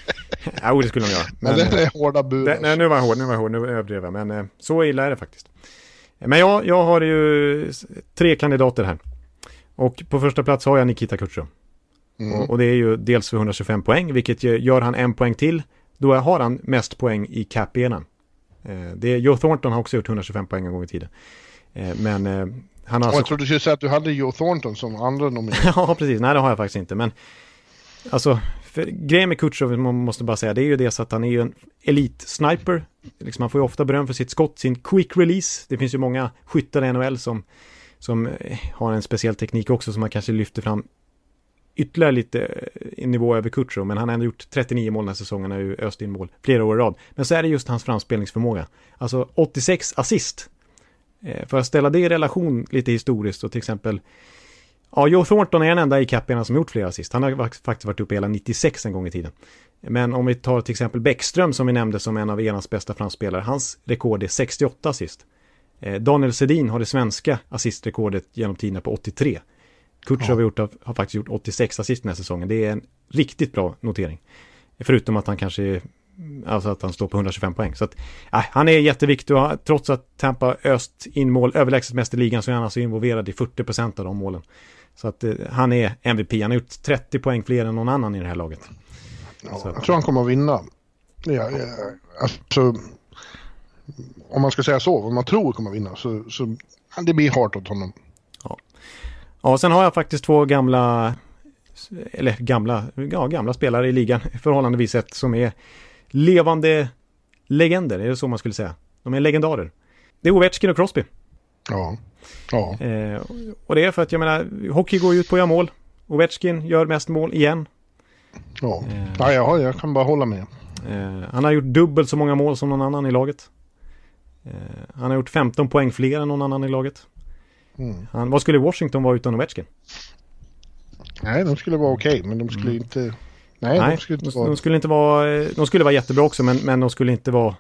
jo det skulle de göra. Men, men det är hårda bud. Det, nej nu var jag hård, nu var jag hård, nu överdrev jag. Men eh, så illa är det faktiskt. Men jag, jag har ju tre kandidater här. Och på första plats har jag Nikita Kutjerov. Mm. Och, och, det är ju dels för 125 poäng, vilket gör han en poäng till då har han mest poäng i cap-eran. Eh, Joe Thornton har också gjort 125 poäng en gång i tiden. Eh, men eh, Han har alltså... Jag trodde du skulle säga att du hade Joe Thornton som andra nominerad. ja, precis. Nej, det har jag faktiskt inte. Men alltså, för grejen med Kutjov, man måste bara säga, det är ju det så att han är ju en elit-sniper. Liksom, han får ju ofta beröm för sitt skott, sin quick release. Det finns ju många skyttar i NHL som, som har en speciell teknik också som man kanske lyfter fram ytterligare lite eh, nivå över Kutjo, men han har ändå gjort 39 mål den här säsongen, har ju öst in mål flera år i rad. Men så är det just hans framspelningsförmåga. Alltså 86 assist. Eh, för att ställa det i relation lite historiskt och till exempel Ja, Joe Thornton är den enda i kapparna som gjort flera assist. Han har faktiskt varit uppe hela 96 en gång i tiden. Men om vi tar till exempel Bäckström som vi nämnde som en av enans bästa framspelare. Hans rekord är 68 assist. Eh, Daniel Sedin har det svenska assistrekordet genom tiderna på 83. Kutjov ja. har, har faktiskt gjort 86 assist den här säsongen. Det är en riktigt bra notering. Förutom att han kanske Alltså att han står på 125 poäng. Så att, äh, han är jätteviktig och trots att Tampa öst in mål överlägset mest i ligan så är han alltså involverad i 40% av de målen. Så att eh, han är MVP. Han har gjort 30 poäng fler än någon annan i det här laget. Ja, jag tror han kommer att vinna. Ja, ja, alltså, om man ska säga så, vad man tror kommer att vinna, så, så det blir hårt åt honom. Ja. sen har jag faktiskt två gamla, eller gamla, ja, gamla spelare i ligan förhållandevis sett som är levande legender, är det så man skulle säga? De är legendarer. Det är Ovechkin och Crosby. Ja. ja. Eh, och det är för att jag menar, hockey går ut på att göra mål. Ovechkin gör mest mål igen. Ja, eh, ja jag, jag kan bara hålla med. Eh, han har gjort dubbelt så många mål som någon annan i laget. Eh, han har gjort 15 poäng fler än någon annan i laget. Mm. Han, vad skulle Washington vara utan Ovechkin? Nej, de skulle vara okej, okay, men de skulle mm. inte... Nej, Nej, de skulle inte vara... De skulle inte vara... De skulle vara jättebra också, men, men de skulle inte vara...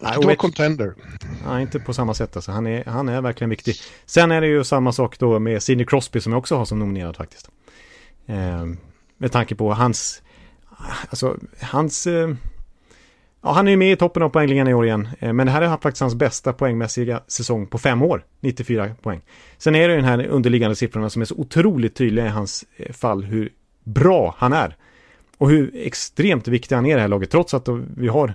Nej, vara contender. Nej, inte på samma sätt alltså. Han är, han är verkligen viktig. Sen är det ju samma sak då med Sidney Crosby som jag också har som nominerad faktiskt. Eh, med tanke på hans... Alltså, hans... Eh, ja, han är ju med i toppen av poängligan i år igen. Eh, men det här är faktiskt hans bästa poängmässiga säsong på fem år. 94 poäng. Sen är det den här underliggande siffrorna som är så otroligt tydliga i hans eh, fall hur bra han är. Och hur extremt viktig han är i det här laget, trots att vi har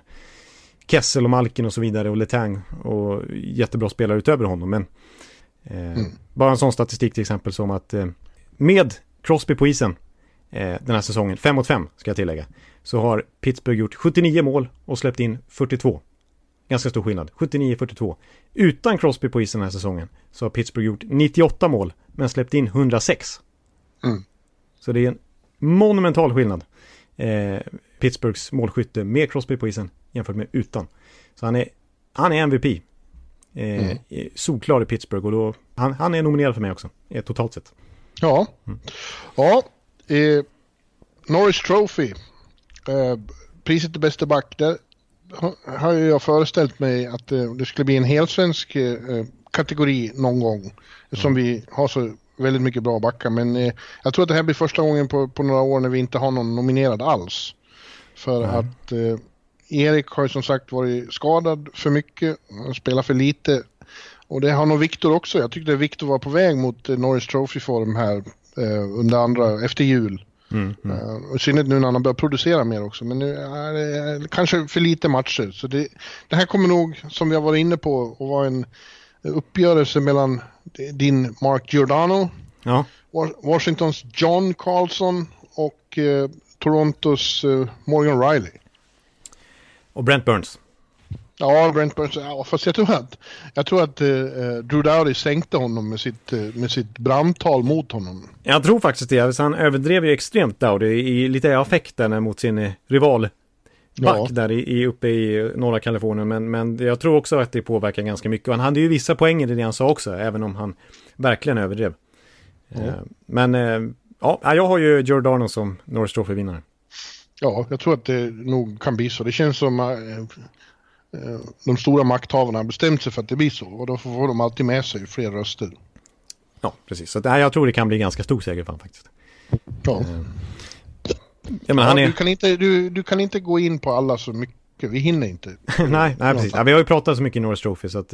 Kessel och Malkin och så vidare och Letang och jättebra spelare utöver honom. Men eh, mm. bara en sån statistik till exempel som att eh, med Crosby på isen eh, den här säsongen, 5 mot 5 ska jag tillägga, så har Pittsburgh gjort 79 mål och släppt in 42. Ganska stor skillnad, 79-42. Utan Crosby på isen den här säsongen så har Pittsburgh gjort 98 mål men släppt in 106. Mm. Så det är en monumental skillnad eh, Pittsburghs målskytte med Crosby på isen jämfört med utan. Så han är, han är MVP. Eh, mm. Solklar i Pittsburgh och då, han, han är nominerad för mig också, eh, totalt sett. Ja, mm. ja eh, Norris Trophy, eh, priset till bästa back, där har jag föreställt mig att eh, det skulle bli en helsvensk eh, kategori någon gång. Mm. Som vi har så väldigt mycket bra backar. Men eh, jag tror att det här blir första gången på, på några år när vi inte har någon nominerad alls. För mm. att eh, Erik har ju som sagt varit skadad för mycket, spelat för lite. Och det har nog Viktor också. Jag tyckte Viktor var på väg mot eh, Norris Trophy-form här under andra, efter jul. Mm, mm. Uh, I synnerhet nu när han har börjat producera mer också. Men nu är det kanske för lite matcher. Så det, det här kommer nog, som vi har varit inne på, att vara en uppgörelse mellan din Mark Giordano, ja. Washingtons John Carlson och eh, Torontos eh, Morgan Riley. Och Brent Burns. Ja, Brent Burns. Ja, fast jag tror att, jag tror att eh, eh Drew Dowdy sänkte honom med sitt, eh, med sitt brandtal mot honom. Jag tror faktiskt det. han överdrev ju extremt Dowdy i lite affekt där mot sin eh, rival back ja. där i, i, uppe i norra Kalifornien. Men, men jag tror också att det påverkar ganska mycket. Och han hade ju vissa poänger i det han sa också, även om han verkligen överdrev. Mm. Eh, men eh, ja, jag har ju Giordano som Norris Trophy-vinnare. Ja, jag tror att det nog kan bli så. Det känns som de stora makthavarna har bestämt sig för att det blir så. Och då får de alltid med sig fler röster. Ja, precis. Så äh, jag tror det kan bli ganska stor seger för honom faktiskt. Ja. Ja, men han är... du, kan inte, du, du kan inte gå in på alla så mycket, vi hinner inte. nej, nej, precis. Ja, vi har ju pratat så mycket i Norris Trophy så att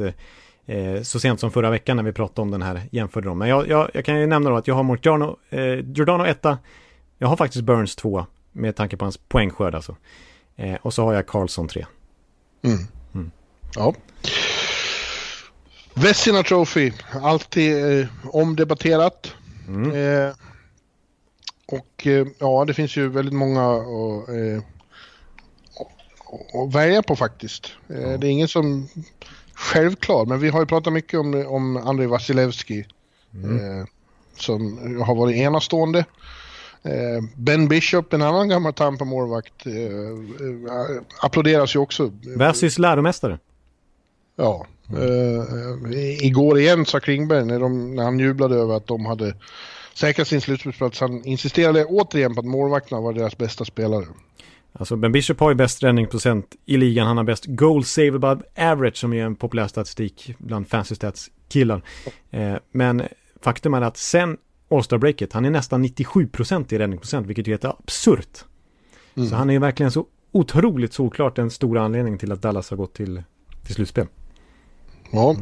eh, så sent som förra veckan när vi pratade om den här jämförde dem. Men jag, jag, jag kan ju nämna då att jag har mot Giordano, eh, Giordano etta. Jag har faktiskt Burns två med tanke på hans poängskörd alltså. Eh, och så har jag Carlson tre. Mm. Mm. Ja. Vessina Trophy, alltid eh, omdebatterat. Mm. Eh, och eh, ja, det finns ju väldigt många att, eh, att välja på faktiskt. Eh, Det är ingen som självklar, men vi har ju pratat mycket om, om Andrei Vasilevski. Eh, som har varit enastående. Eh, ben Bishop, en annan gammal Tampa-målvakt, eh, eh, applåderas ju också. Vassis läromästare. Ja. Eh, igår igen sa Klingberg när, de, när han jublade över att de hade säkrat sin slutspelsplats. Han insisterade återigen på att målvakterna var deras bästa spelare. Alltså Ben Bishop har ju bäst räddningsprocent i ligan. Han har bäst goal save above average som är en populär statistik bland fancy stats killar. Men faktum är att sen All-Star-breaket, han är nästan 97% i räddningsprocent, vilket är helt absurt. Så han är ju verkligen så otroligt solklart en stor anledning till att Dallas har gått till, till slutspel. Ja.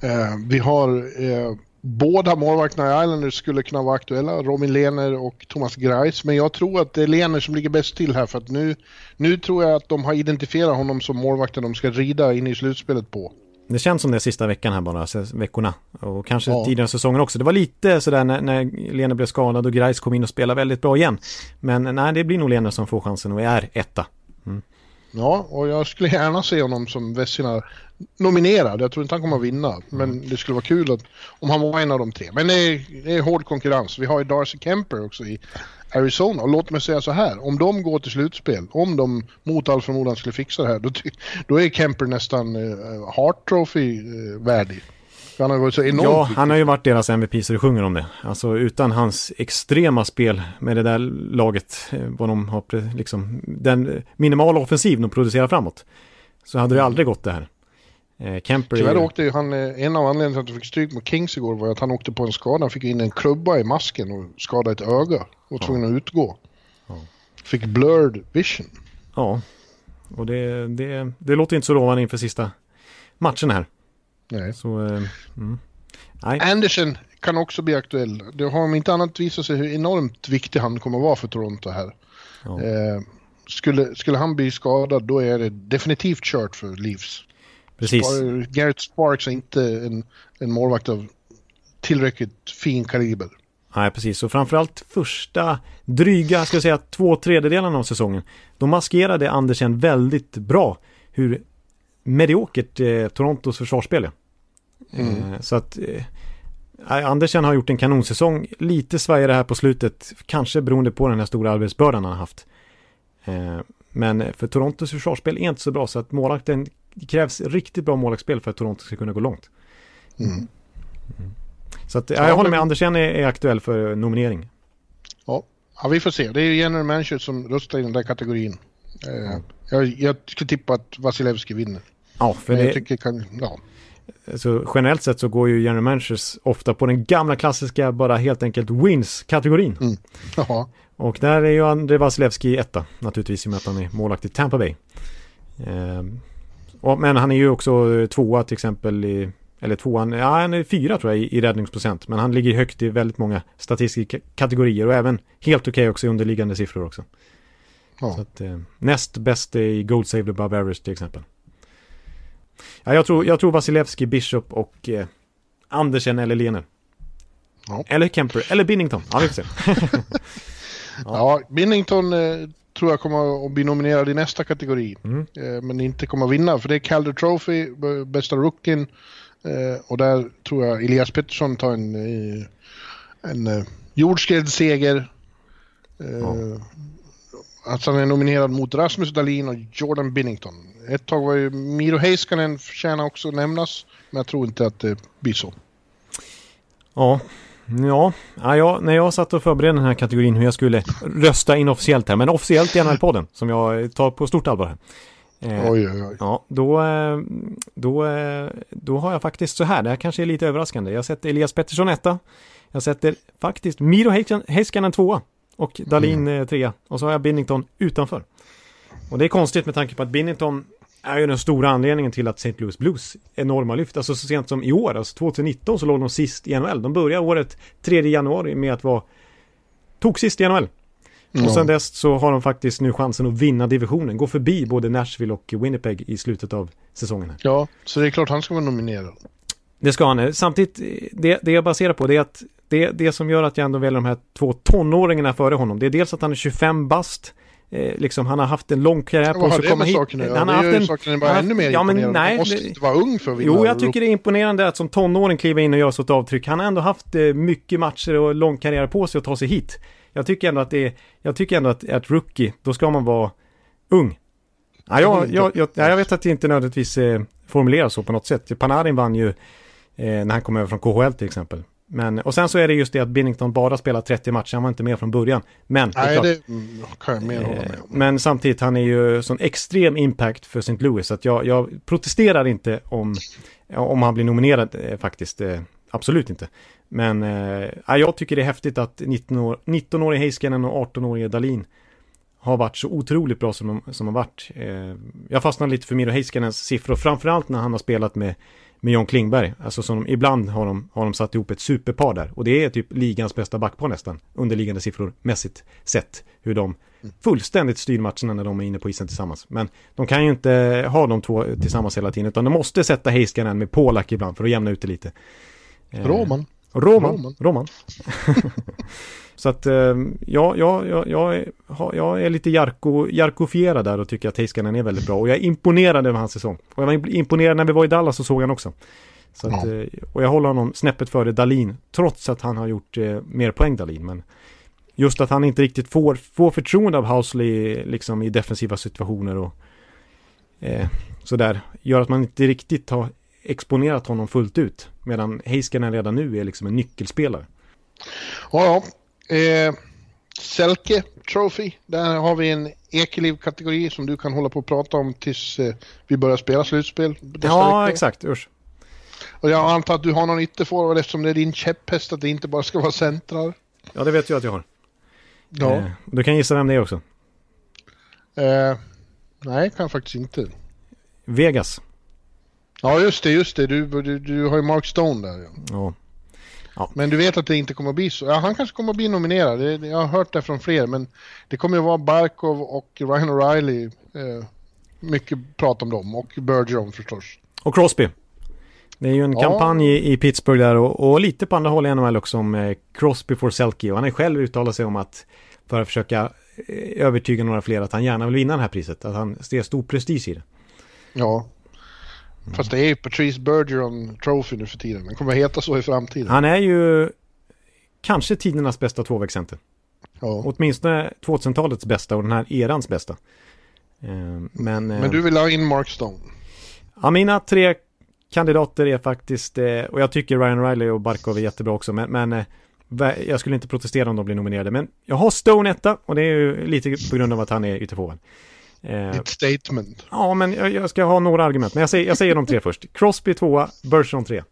Eh, vi har eh, båda målvakterna i Islanders skulle kunna vara aktuella, Robin Lehner och Thomas Greis. Men jag tror att det är Lehner som ligger bäst till här för att nu, nu tror jag att de har identifierat honom som målvakten de ska rida in i slutspelet på. Det känns som det sista veckan här bara, veckorna. Och kanske Ja. tidigare säsongen också. Det var lite sådär när, när Lene blev skadad och Greis kom in och spelade väldigt bra igen. Men nej, det blir nog Lene som får chansen och är etta. Ja, och jag skulle gärna se honom som Vessina nominerad. Jag tror inte han kommer att vinna, men det skulle vara kul att, om han var en av de tre. Men det är, det är hård konkurrens. Vi har ju Darcy Kemper också i Arizona. Och låt mig säga så här, om de går till slutspel, om de mot all förmodan skulle fixa det här, då, då är Kemper nästan uh, Hart Trophy uh, värdig. Han har varit så enormt Ja, han har ju varit deras MVP så det sjunger om det. Alltså utan hans extrema spel med det där laget, eh, vad de har liksom, den minimala offensiv de producerar framåt. Så hade det aldrig gått det här. Eh, Kemper Tyvärr är, åkte han, eh, en av anledningarna till att han fick stryk mot Kings igår var att han åkte på en skada. Han fick in en klubba i masken och skadade ett öga och var tvungen att utgå. Fick blurred vision. ja. Och det, det, det låter inte så lovande inför sista matchen här. Nej. Så, eh, mm. Nej, Anderson kan också bli aktuell. Det har om inte annat visat sig hur enormt viktig han kommer att vara för Toronto här. Ja. Eh, skulle, skulle han bli skadad då är det definitivt kört för Leafs. Precis. Spar- Garrett Sparks är inte en, en målvakt av tillräckligt fin kaliber. Nej, precis. Och framförallt första dryga, ska jag säga, två tredjedelarna av säsongen. Då maskerade Andersen väldigt bra hur mediokert eh, Torontos försvarsspel är. Eh, så att eh, Andersen har gjort en kanonsäsong. Lite svajade det här på slutet, kanske beroende på den här stora arbetsbördan han har haft. Eh, men för Torontos försvarsspel är inte så bra, så att målvakten, det krävs riktigt bra målvaktsspel för att Toronto ska kunna gå långt. Mm. Så att, ja, jag håller med, Andersen är, är aktuell för nominering. Ja. ja, vi får se. Det är general manager som röstar i den där kategorin. Eh, jag, jag skulle tippa att Vasilevski vinner. Ja, för Men det, jag tycker kan, ja. så generellt sett så går ju general managers ofta på den gamla klassiska, bara helt enkelt wins-kategorin. Mm. Ja, Och där är ju Andrei Vasilevski etta, naturligtvis i och med att han är målvakt i Tampa Bay. Ehm, och, men han är ju också eh, tvåa till exempel i, eller tvåan, ja han är fyra tror jag i, i räddningsprocent. Men han ligger högt i väldigt många statistiska kategorier och även helt okej också i underliggande siffror också. Ja. Att, eh, näst bäst i Gold Save Above Average till exempel. Ja, jag, tror, jag tror Vasilevski, Bishop och eh, Andersen eller Lehner. Ja. Eller Kemper, eller Binnington. Ja, vi får se. ja. Binnington eh, tror jag kommer att bli nominerad i nästa kategori. Mm. Eh, men inte kommer att vinna för det är Calder Trophy, bästa rookien. Eh, och där tror jag Elias Pettersson tar en, eh, en eh, jordskredsseger. Ja. Att han är nominerad mot Rasmus Dahlin och Jordan Binnington. Ett tag var ju Miro Heiskanen förtjänar också nämnas. Men jag tror inte att det blir så. Ja, ja, ja när jag satt och förberedde den här kategorin hur jag skulle rösta inofficiellt här, men officiellt i NHL-podden som jag tar på stort allvar här. Eh, Oj, oj, oj. Ja, då, eh, då, eh, då har jag faktiskt så här, det här kanske är lite överraskande. Jag sätter Elias Pettersson etta, jag sätter faktiskt Miro Heiskanen- tvåa och Dalin eh, trea. Och så har jag Binnington utanför. Och det är konstigt med tanke på att Binnington är ju den stora anledningen till att St. Louis Blues enorma lyft. Alltså så sent som i år, alltså 2019 så låg de sist i NHL. De började året 3 januari med att vara tog sist i NHL. Och sen dess så har de faktiskt nu chansen att vinna divisionen. Gå förbi både Nashville och Winnipeg i slutet av säsongen. Här. Ja, så det är klart han ska vara nominerad. Det ska han. Samtidigt, det, det jag baserar på det är att det, det som gör att jag ändå väljer de här två tonåringarna före honom, det är dels att han är 25 bast, eh, liksom, han har haft en lång karriär på sig att komma hit. Sakerna, han har haft en, sakerna bara ännu mer ja, men nej, Han måste inte vara ung för att vinna. Jo, jag tycker det är imponerande att som tonåring kliva in och göra så ett avtryck. Han har ändå haft eh, mycket matcher och lång karriär på sig att ta sig hit. Jag tycker ändå att det är, jag tycker ändå att, att rookie, då ska man vara ung. Ja, jag, jag, jag, jag vet att det inte nödvändigtvis eh, formuleras så på något sätt. Panarin vann ju eh, när han kom över från KHL till exempel. Men, och sen så är det just det att Binnington bara spelar 30 matcher, han var inte med från början. Men, Nej, det, kan jag mer hålla med om. Men samtidigt, han är ju sån extrem impact för St. Louis, så att jag, jag protesterar inte om, om han blir nominerad eh, faktiskt. Eh, absolut inte. Men eh, jag tycker det är häftigt att 19-årige 19 Heiskanen och 18-årige Dalin har varit så otroligt bra som de, som har varit. Eh, jag fastnar lite för Miro Heiskanens siffror, framförallt när han har spelat med med John Klingberg. Alltså som ibland har de, har de satt ihop ett superpar där. Och det är typ ligans bästa backpar nästan. Underliggande siffror mässigt sett. Hur de fullständigt styr matcherna när de är inne på isen tillsammans. Men de kan ju inte ha de två tillsammans hela tiden. Utan de måste sätta Heiskanen med Polak ibland för att jämna ut det lite. Roman. Roman. Roman. Roman. Så att ehm, ja, ja, ja, jag, är, jag är lite Jarko, Jarkofierad där och tycker att Heiskanen är väldigt bra. Och jag är imponerad över hans säsong. Och jag var imponerad när vi var i Dallas och såg han också. Så att, ja. Eh, och jag håller honom snäppet före Dalin, trots att han har gjort eh, mer poäng Dalin. Men just att han inte riktigt får, får förtroende av Housley liksom i defensiva situationer och eh, sådär, gör att man inte riktigt har exponerat honom fullt ut. Medan Heiskanen redan nu är liksom en nyckelspelare. Ja, ja. Eh, Selke Trophy, där har vi en Ekeliv-kategori som du kan hålla på och prata om tills eh, vi börjar spela slutspel. Ja, vecka. exakt. Usch. Och jag antar att du har någon ytterforward eftersom det är din käpphäst att det inte bara ska vara centrar. Ja, det vet jag att jag har. Ja. Eh, du kan gissa vem det är också. Eh, nej, kan faktiskt inte. Vegas. Ja, just det, just det. Du, du, du har ju Mark Stone där. Ja. ja. Ja. Men du vet att det inte kommer att bli så. Ja, han kanske kommer att bli nominerad. Det, jag har hört det från fler. Men det kommer att vara Barkov och Ryan O'Reilly. Eh, mycket prat om dem. Och Bergeron förstås. Och Crosby. Det är ju en ja. kampanj i, Pittsburgh där och, och, lite på andra håll i NHL också om eh, Crosby for Selke. Och han har själv uttalat sig om att för att försöka eh, övertyga några fler att han gärna vill vinna det här priset. Att han ser stor prestige i det. Ja, Fast det är ju Patrice Bergeron Trophy nu för tiden. Den kommer att heta så i framtiden. Han är ju kanske tidernas bästa tvåvägscenter. Ja. Åtminstone 2000-talets bästa och den här erans bästa. Eh, men, Men du vill ha in Mark Stone? Ja, mina tre kandidater är faktiskt, eh, och jag tycker Ryan Riley och Barkov är jättebra också, men, men eh, jag skulle inte protestera om de blir nominerade. Men jag har Stone etta och det är ju lite på grund av att han är ytterforward. Eh, Ett statement. Ja, men jag, jag, ska ha några argument. Men jag säger, jag säger de tre först. Crosby tvåa, Bergeron tre.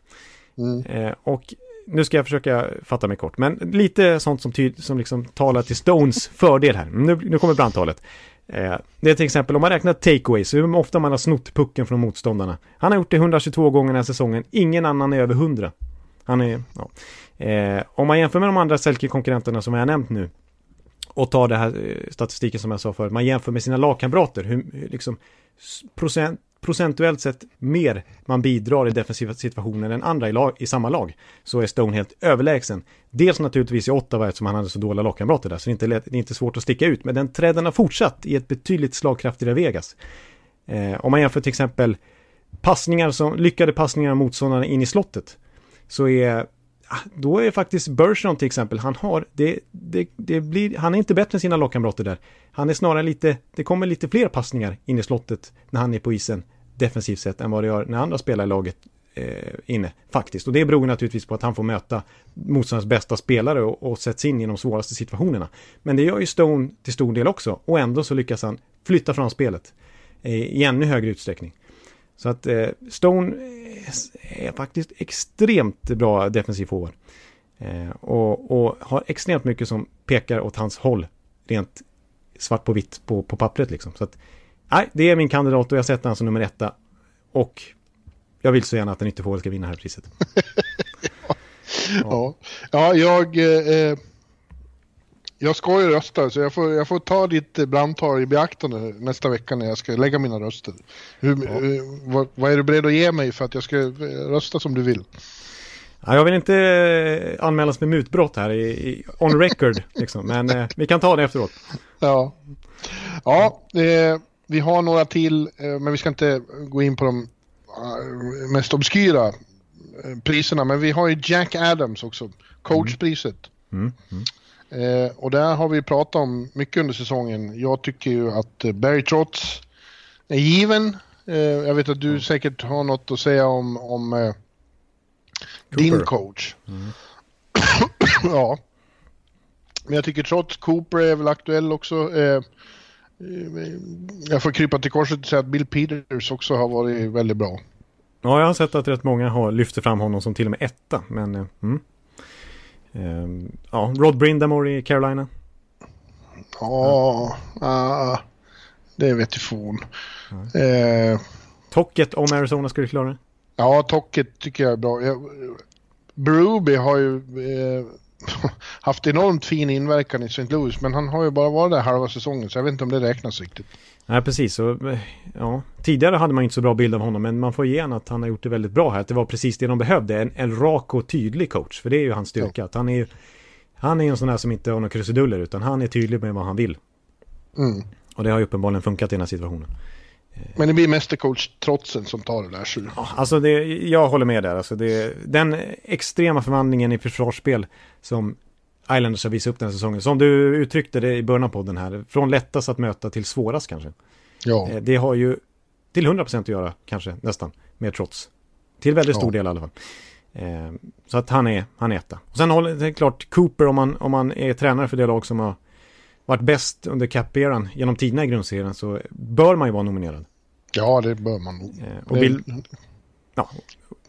Mm. Eh, och nu ska jag försöka fatta mig kort. Men lite sånt som, ty, som liksom talar till Stones fördel här. Nu, nu kommer brandtalet. Eh, det är till exempel om man räknar takeaways, hur ofta man har snott pucken från motståndarna. Han har gjort det 122 gånger den här säsongen. Ingen annan är över 100. Han är, ja. Eh, om man jämför med de andra Selke-konkurrenterna som jag har nämnt nu och ta det här eh, statistiken som jag sa förut, man jämför med sina lagkamrater, hur liksom procent, procentuellt sett mer man bidrar i defensiva situationer än andra i, lag, i samma lag, så är Stone helt överlägsen. Dels naturligtvis i Ottawa eftersom han hade så dåliga lagkamrater där, så det är, inte lätt, det är inte svårt att sticka ut, men den träden har fortsatt i ett betydligt slagkraftigare Vegas. Eh, om man jämför till exempel passningar som, lyckade passningar av motståndarna in i slottet, så är Ah, då är faktiskt Bergeron till exempel, han har, det, det, det blir, han är inte bättre än sina lagkamrater där. Han är snarare lite, det kommer lite fler passningar in i slottet när han är på isen defensivt sett än vad det gör när andra spelar i laget eh, inne, faktiskt. Och det beror naturligtvis på att han får möta motståndarens bästa spelare och, och sätts in i de svåraste situationerna. Men det gör ju Stone till stor del också och ändå så lyckas han flytta fram spelet eh, i ännu högre utsträckning. Så att eh, Stone eh, är faktiskt extremt bra defensiv forward. Eh, och, och, har extremt mycket som pekar åt hans håll. Rent svart på vitt på, på pappret liksom. Så att, nej, det är min kandidat och jag sätter han som nummer etta. Och jag vill så gärna att en ytterforward ska vinna här priset. ja. ja, ja, jag... Eh, eh jag ska ju rösta så jag får, jag får ta ditt brandtal i beaktande nästa vecka när jag ska lägga mina röster. Hur, ja. vad, vad, är du beredd att ge mig för att jag ska rösta som du vill? Ja, jag vill inte eh, anmälas med mutbrott här i, i on record, liksom. men eh, vi kan ta det efteråt. Ja, ja eh, vi har några till, eh, men vi ska inte gå in på de eh, mest obskyra eh, priserna. Men vi har ju Jack Adams också, coachpriset. Mm. Mm. Mm. Och där har vi pratat om mycket under säsongen. Jag tycker ju att Barry Trotz är given. jag vet att du säkert har något att säga om, om din coach. Mm. ja. Men jag tycker trots Cooper är väl aktuell också. Eh, eh, jag får krypa till korset och säga att Bill Peters också har varit väldigt bra. Ja, jag har sett att rätt många har lyft fram honom som till och med etta. Men, eh, mm. Eh, ja, Rod Brindamore i Carolina. Ja, ah, det vet jag fan. Eh, Tocket om Arizona skulle klara det? Ja, Tocket tycker jag är bra. Jag, har ju eh, haft enormt fin inverkan i St. Louis, men han har ju bara varit där halva säsongen, så jag vet inte om det räknas riktigt. Nej, precis. Eh, ja, tidigare hade man inte så bra bild av honom, men man får igen att han har gjort det väldigt bra här. Att det var precis det de behövde, en, en rak och tydlig coach. För det är ju hans styrka. Ja. Att han är ju han är en sån där som inte har några krusiduller, utan han är tydlig med vad han vill. Mm. Och det har ju uppenbarligen funkat i den här situationen. Men det blir mästercoach-trotsen som tar det där. Så. Ja, alltså det, jag håller med där. Alltså det, den extrema förvandlingen i försvarsspel som Islanders har visat upp den här säsongen. Som du uttryckte det i början av podden här. Från lättast att möta till svårast kanske. Ja. Eh, det har ju till 100% att göra kanske nästan med trots. Till väldigt stor ja. del i alla fall. Eh, så att han är, han är etta. Och sen håller det är klart Cooper om man, om man är tränare för det lag som har varit bäst under cap-eran genom tiderna i grundserien så bör man ju vara nominerad. Ja, det bör man nog. Eh, och Bill, ja,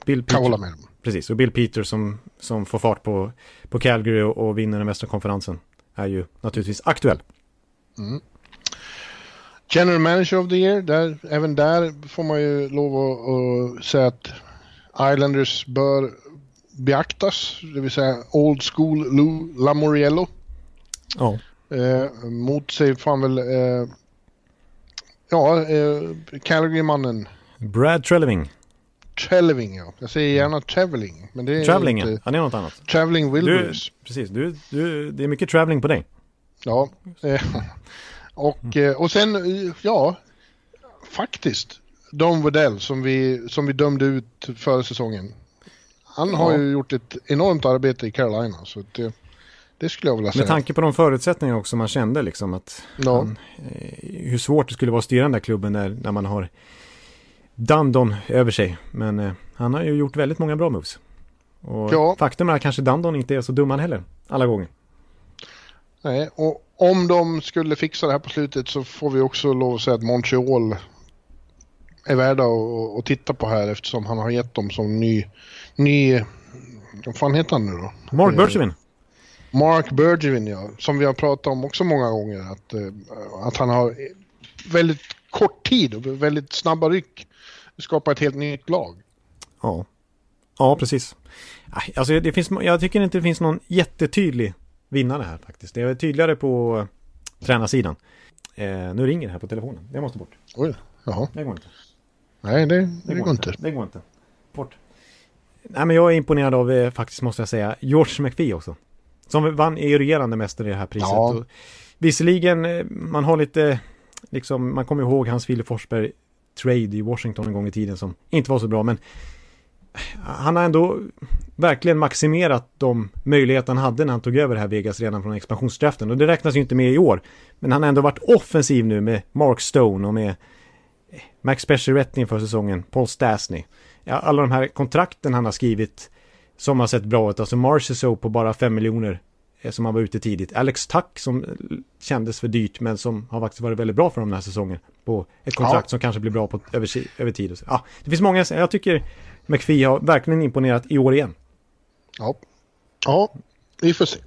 Bill Peter, kan hålla med. Precis, och Bill Peter som, som får fart på, på Calgary och, och vinner den västra konferensen är ju naturligtvis aktuell. Mm. General Manager of the Year, där, även där får man ju lov att, att säga att Islanders bör beaktas, det vill säga Old School Lou Lamoriello. Ja. Eh, mot sig får han väl, eh, ja, eh, Calgary-mannen. Brad Treleving. Treleving, ja. Jag säger gärna traveling. Men det är traveling, inte... ja. Han är något annat. Traveling Wilburys. Precis, du, du, det är mycket traveling på dig. Ja. Eh, och, mm. och sen, ja, faktiskt. Don Waddell som vi, som vi dömde ut förra säsongen. Han ja. har ju gjort ett enormt arbete i Carolina. Så det, det skulle jag vilja säga. Med tanke på de förutsättningar också man kände liksom att ja. han, eh, hur svårt det skulle vara att styra den där klubben när, när man har Dandon över sig. Men eh, han har ju gjort väldigt många bra moves. Och ja. faktum är att kanske Dandon inte är så dum han heller, alla gånger. Nej, och om de skulle fixa det här på slutet så får vi också lov att säga att Montreal är värda att, att titta på här eftersom han har gett dem som ny, ny, vad fan heter han nu då? Mark Bergevin. Mark Bergevin, ja. Som vi har pratat om också många gånger. Att, uh, att han har väldigt kort tid och väldigt snabba ryck skapar ett helt nytt lag. Ja, ja precis. Alltså, det finns, jag tycker inte det finns någon jättetydlig vinnare här faktiskt. Det är tydligare på uh, tränarsidan. Eh, nu ringer det här på telefonen. Det måste bort. Oj, jaha. Det går inte. Nej, det, det, det går inte. inte. Det går inte. Bort. Nej, men jag är imponerad av, eh, faktiskt måste jag säga, George McPhee också. Som vann, är regerande mästare i det här priset. Ja. Och visserligen, eh, man har lite, liksom, man kommer ihåg hans Wille Forsberg trade i Washington en gång i tiden som inte var så bra, men han har ändå verkligen maximerat de möjligheter han hade när han tog över det här Vegas redan från expansionsdraften. Och det räknas ju inte med i år. Men han har ändå varit offensiv nu med Mark Stone och med Max Pacioretty inför säsongen, Paul Stastny. Ja, alla de här kontrakten han har skrivit som har sett bra ut. Alltså Marchessault på bara 5 miljoner som han var ute tidigt. Alex Tuck som kändes för dyrt men som har faktiskt varit väldigt bra för dem den här säsongen. På ett kontrakt ja. som kanske blir bra på, över, över tid. Ja, det finns många, jag tycker McPhee har verkligen imponerat i år igen. Ja, ja vi får se.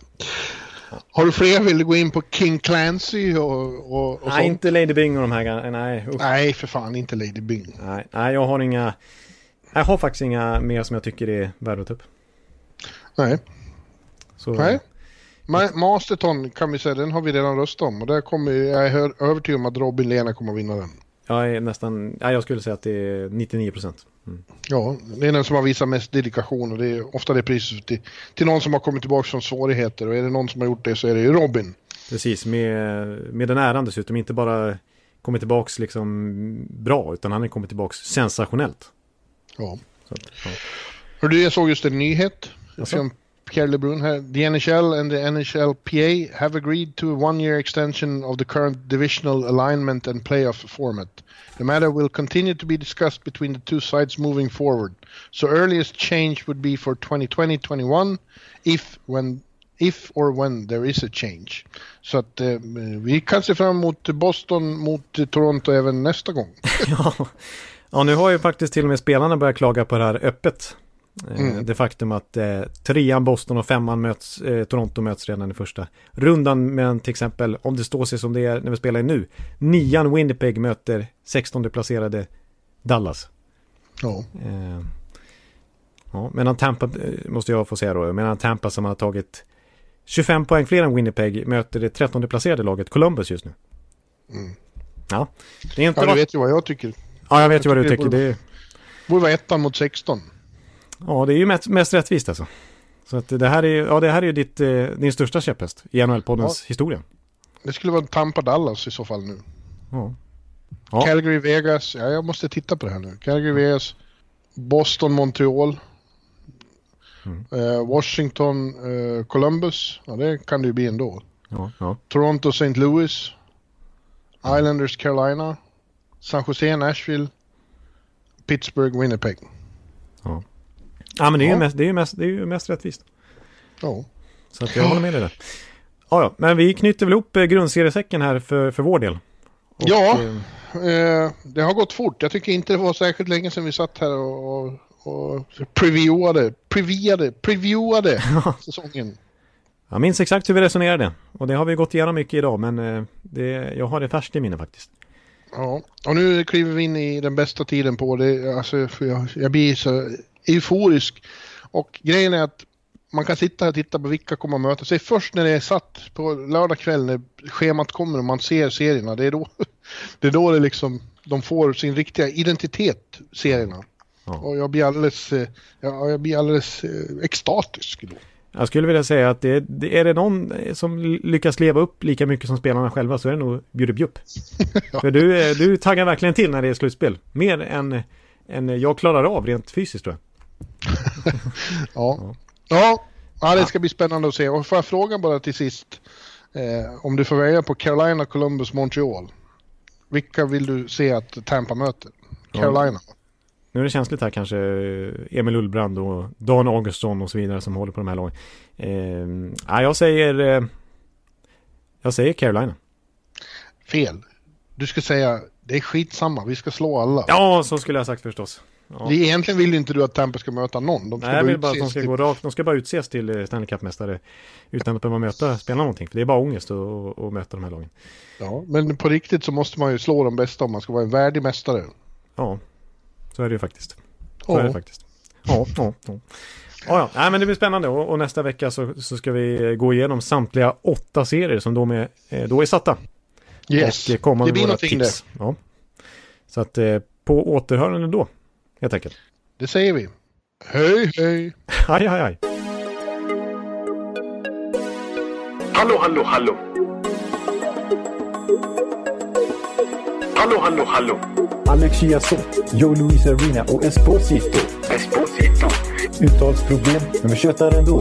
Har du fler? Vill du gå in på King Clancy och, och, och Nej, sånt? inte Lady Bing och de här. Nej, usch. nej, för fan inte Lady Bing. Nej, nej, jag har inga... Jag har faktiskt inga mer som jag tycker är värda att ta upp. Nej. Så, Nej. Ma- Masterton kan vi säga, den har vi redan röstat om och där kommer jag är övertygad om att Robin Lena kommer att vinna den. Jag är nästan, ja, jag skulle säga att det är 99 procent. Mm. Ja, det är den som har visat mest dedikation och det är ofta det priset till, till någon som har kommit tillbaka från svårigheter och är det någon som har gjort det så är det ju Robin. Precis, med, med den äran dessutom, inte bara kommit tillbaks liksom bra utan han har kommit tillbaks sensationellt. Ja. Så, ja. Hör du, jag såg just en nyhet Jaså? Pierre LeBrun. The NHL and the NHLPA have agreed to a one-year extension of the current divisional alignment and playoff format. The matter will continue to be discussed between the two sides moving forward. So earliest change would be for 2020-21 if when if or when there is a change. Så att eh, vi kan se fram emot Boston mot Toronto även nästa gång. ja. ja, nu har ju faktiskt till och med spelarna börjat klaga på det här öppet. Eh, Mm. Det faktum att eh, trean Boston och femman möts, eh, Toronto möts redan i första rundan. Men till exempel om det står sig som det är när vi spelar nu. Nian Winnipeg möter 16 placerade Dallas. Ja. Eh, ja, medan Tampa, eh, måste jag få säga då, medan Tampa som har tagit 25 poäng fler än Winnipeg möter det 13 placerade laget Columbus just nu. Mm. Ja, det är inte ja, du vet ju vad jag tycker. Ja, jag vet ju vad du tycker det Det är... borde vara ettan mot 16. Ja, det är ju mest, mest rättvist alltså. Så att det här är, ja, det här är ju ditt, eh, din största käpphäst i NHL-poddens historia. Det skulle vara Tampa Dallas i så fall nu. Ja. Ja. Calgary Vegas, ja jag måste titta på det här nu. Calgary Vegas, Boston Montreal, Mm. eh, Washington eh, Columbus, ja det kan det ju bli ändå. Ja, ja. Toronto St. Louis, Islanders Carolina, San Jose Nashville, Pittsburgh Winnipeg. ja men det är, ju Ja. mest, det, är ju mest, det är ju mest rättvist. Ja. Så att jag håller med dig där. Ja, ja, men vi knyter väl ihop eh, grundseriesäcken här för, för vår del. Och, Ja. eh, Eh, det har gått fort. Jag tycker inte det var särskilt länge sedan vi satt här och, och, och previewade, previewade, previewade säsongen. Jag minns exakt hur vi resonerade. Och det har vi gått igenom mycket idag, men eh, det, jag har det färskt i minne faktiskt. Ja, och nu kliver vi in i den bästa tiden på det. Alltså, jag, jag blir så euforisk. Och grejen är att man kan sitta här och titta på vilka kommer att möta sig. Först när det är satt på lördag kväll när schemat kommer och man ser serierna. Det är då det, är då det liksom, de får sin riktiga identitet, serierna. Ja. Och jag blir alldeles, eh, ja, jag blir alldeles eh, extatisk då. Jag skulle vilja säga att det, det, är det någon som lyckas leva upp lika mycket som spelarna själva så är det nog Bjude Bjupp. För du, eh, du taggar verkligen till när det är slutspel. Mer än, än jag klarar av rent fysiskt tror jag. Ja. Ja, ja det ska bli spännande att se. Och får jag fråga bara till sist. Eh, om du får välja på Carolina, Columbus, Montreal. Vilka vill du se att Tampa möter? Carolina. Nu är det känsligt här kanske. eh, Emil Ullbrand och Dan Augustsson och så vidare som håller på de här lagen. Eh, ja, jag säger... Eh, jag säger Carolina. Fel. Du ska säga det är skitsamma, vi ska slå alla. Ja, så skulle jag sagt förstås. Ja. Det, egentligen vill inte du att Tampa ska möta någon. De ska Nej, jag vill bara att de ska till- gå rakt. De ska bara utses till eh, Stanley Cup-mästare utan att behöva möta, spela någonting. För det är bara ångest att, att, att möta de här lagen. Ja, men på riktigt så måste man ju slå de bästa om man ska vara en värdig mästare. Ja, så är det ju faktiskt. Så är det faktiskt. Ja, ja, ja. Ja, ja. Nej, men det blir spännande och, och nästa vecka så, så ska vi eh, gå igenom samtliga åtta serier som de är, eh, då är satta. Yes, och komma det med blir våra någonting tips. Ja. Så att på återhörande då, helt enkelt. det. Säger vi. Hej, hej! Aj, aj, aj. Hallå, hallå, hallå. Hallå, hallå, hallå. Alex Chiazot, Joe Luis Arena och Esposito. Esposito. Uttalsproblem, men vi tjötar ändå.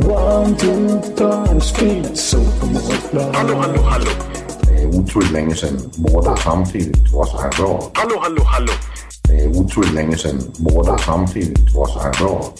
One, two, time, speed, supermonster. Hallo, hallo, hallo. Det är otroligt länge sedan båda samtidigt var så här bra. Hallo, hallo, hallo. Det är otroligt länge sedan båda samtidigt var så här bra.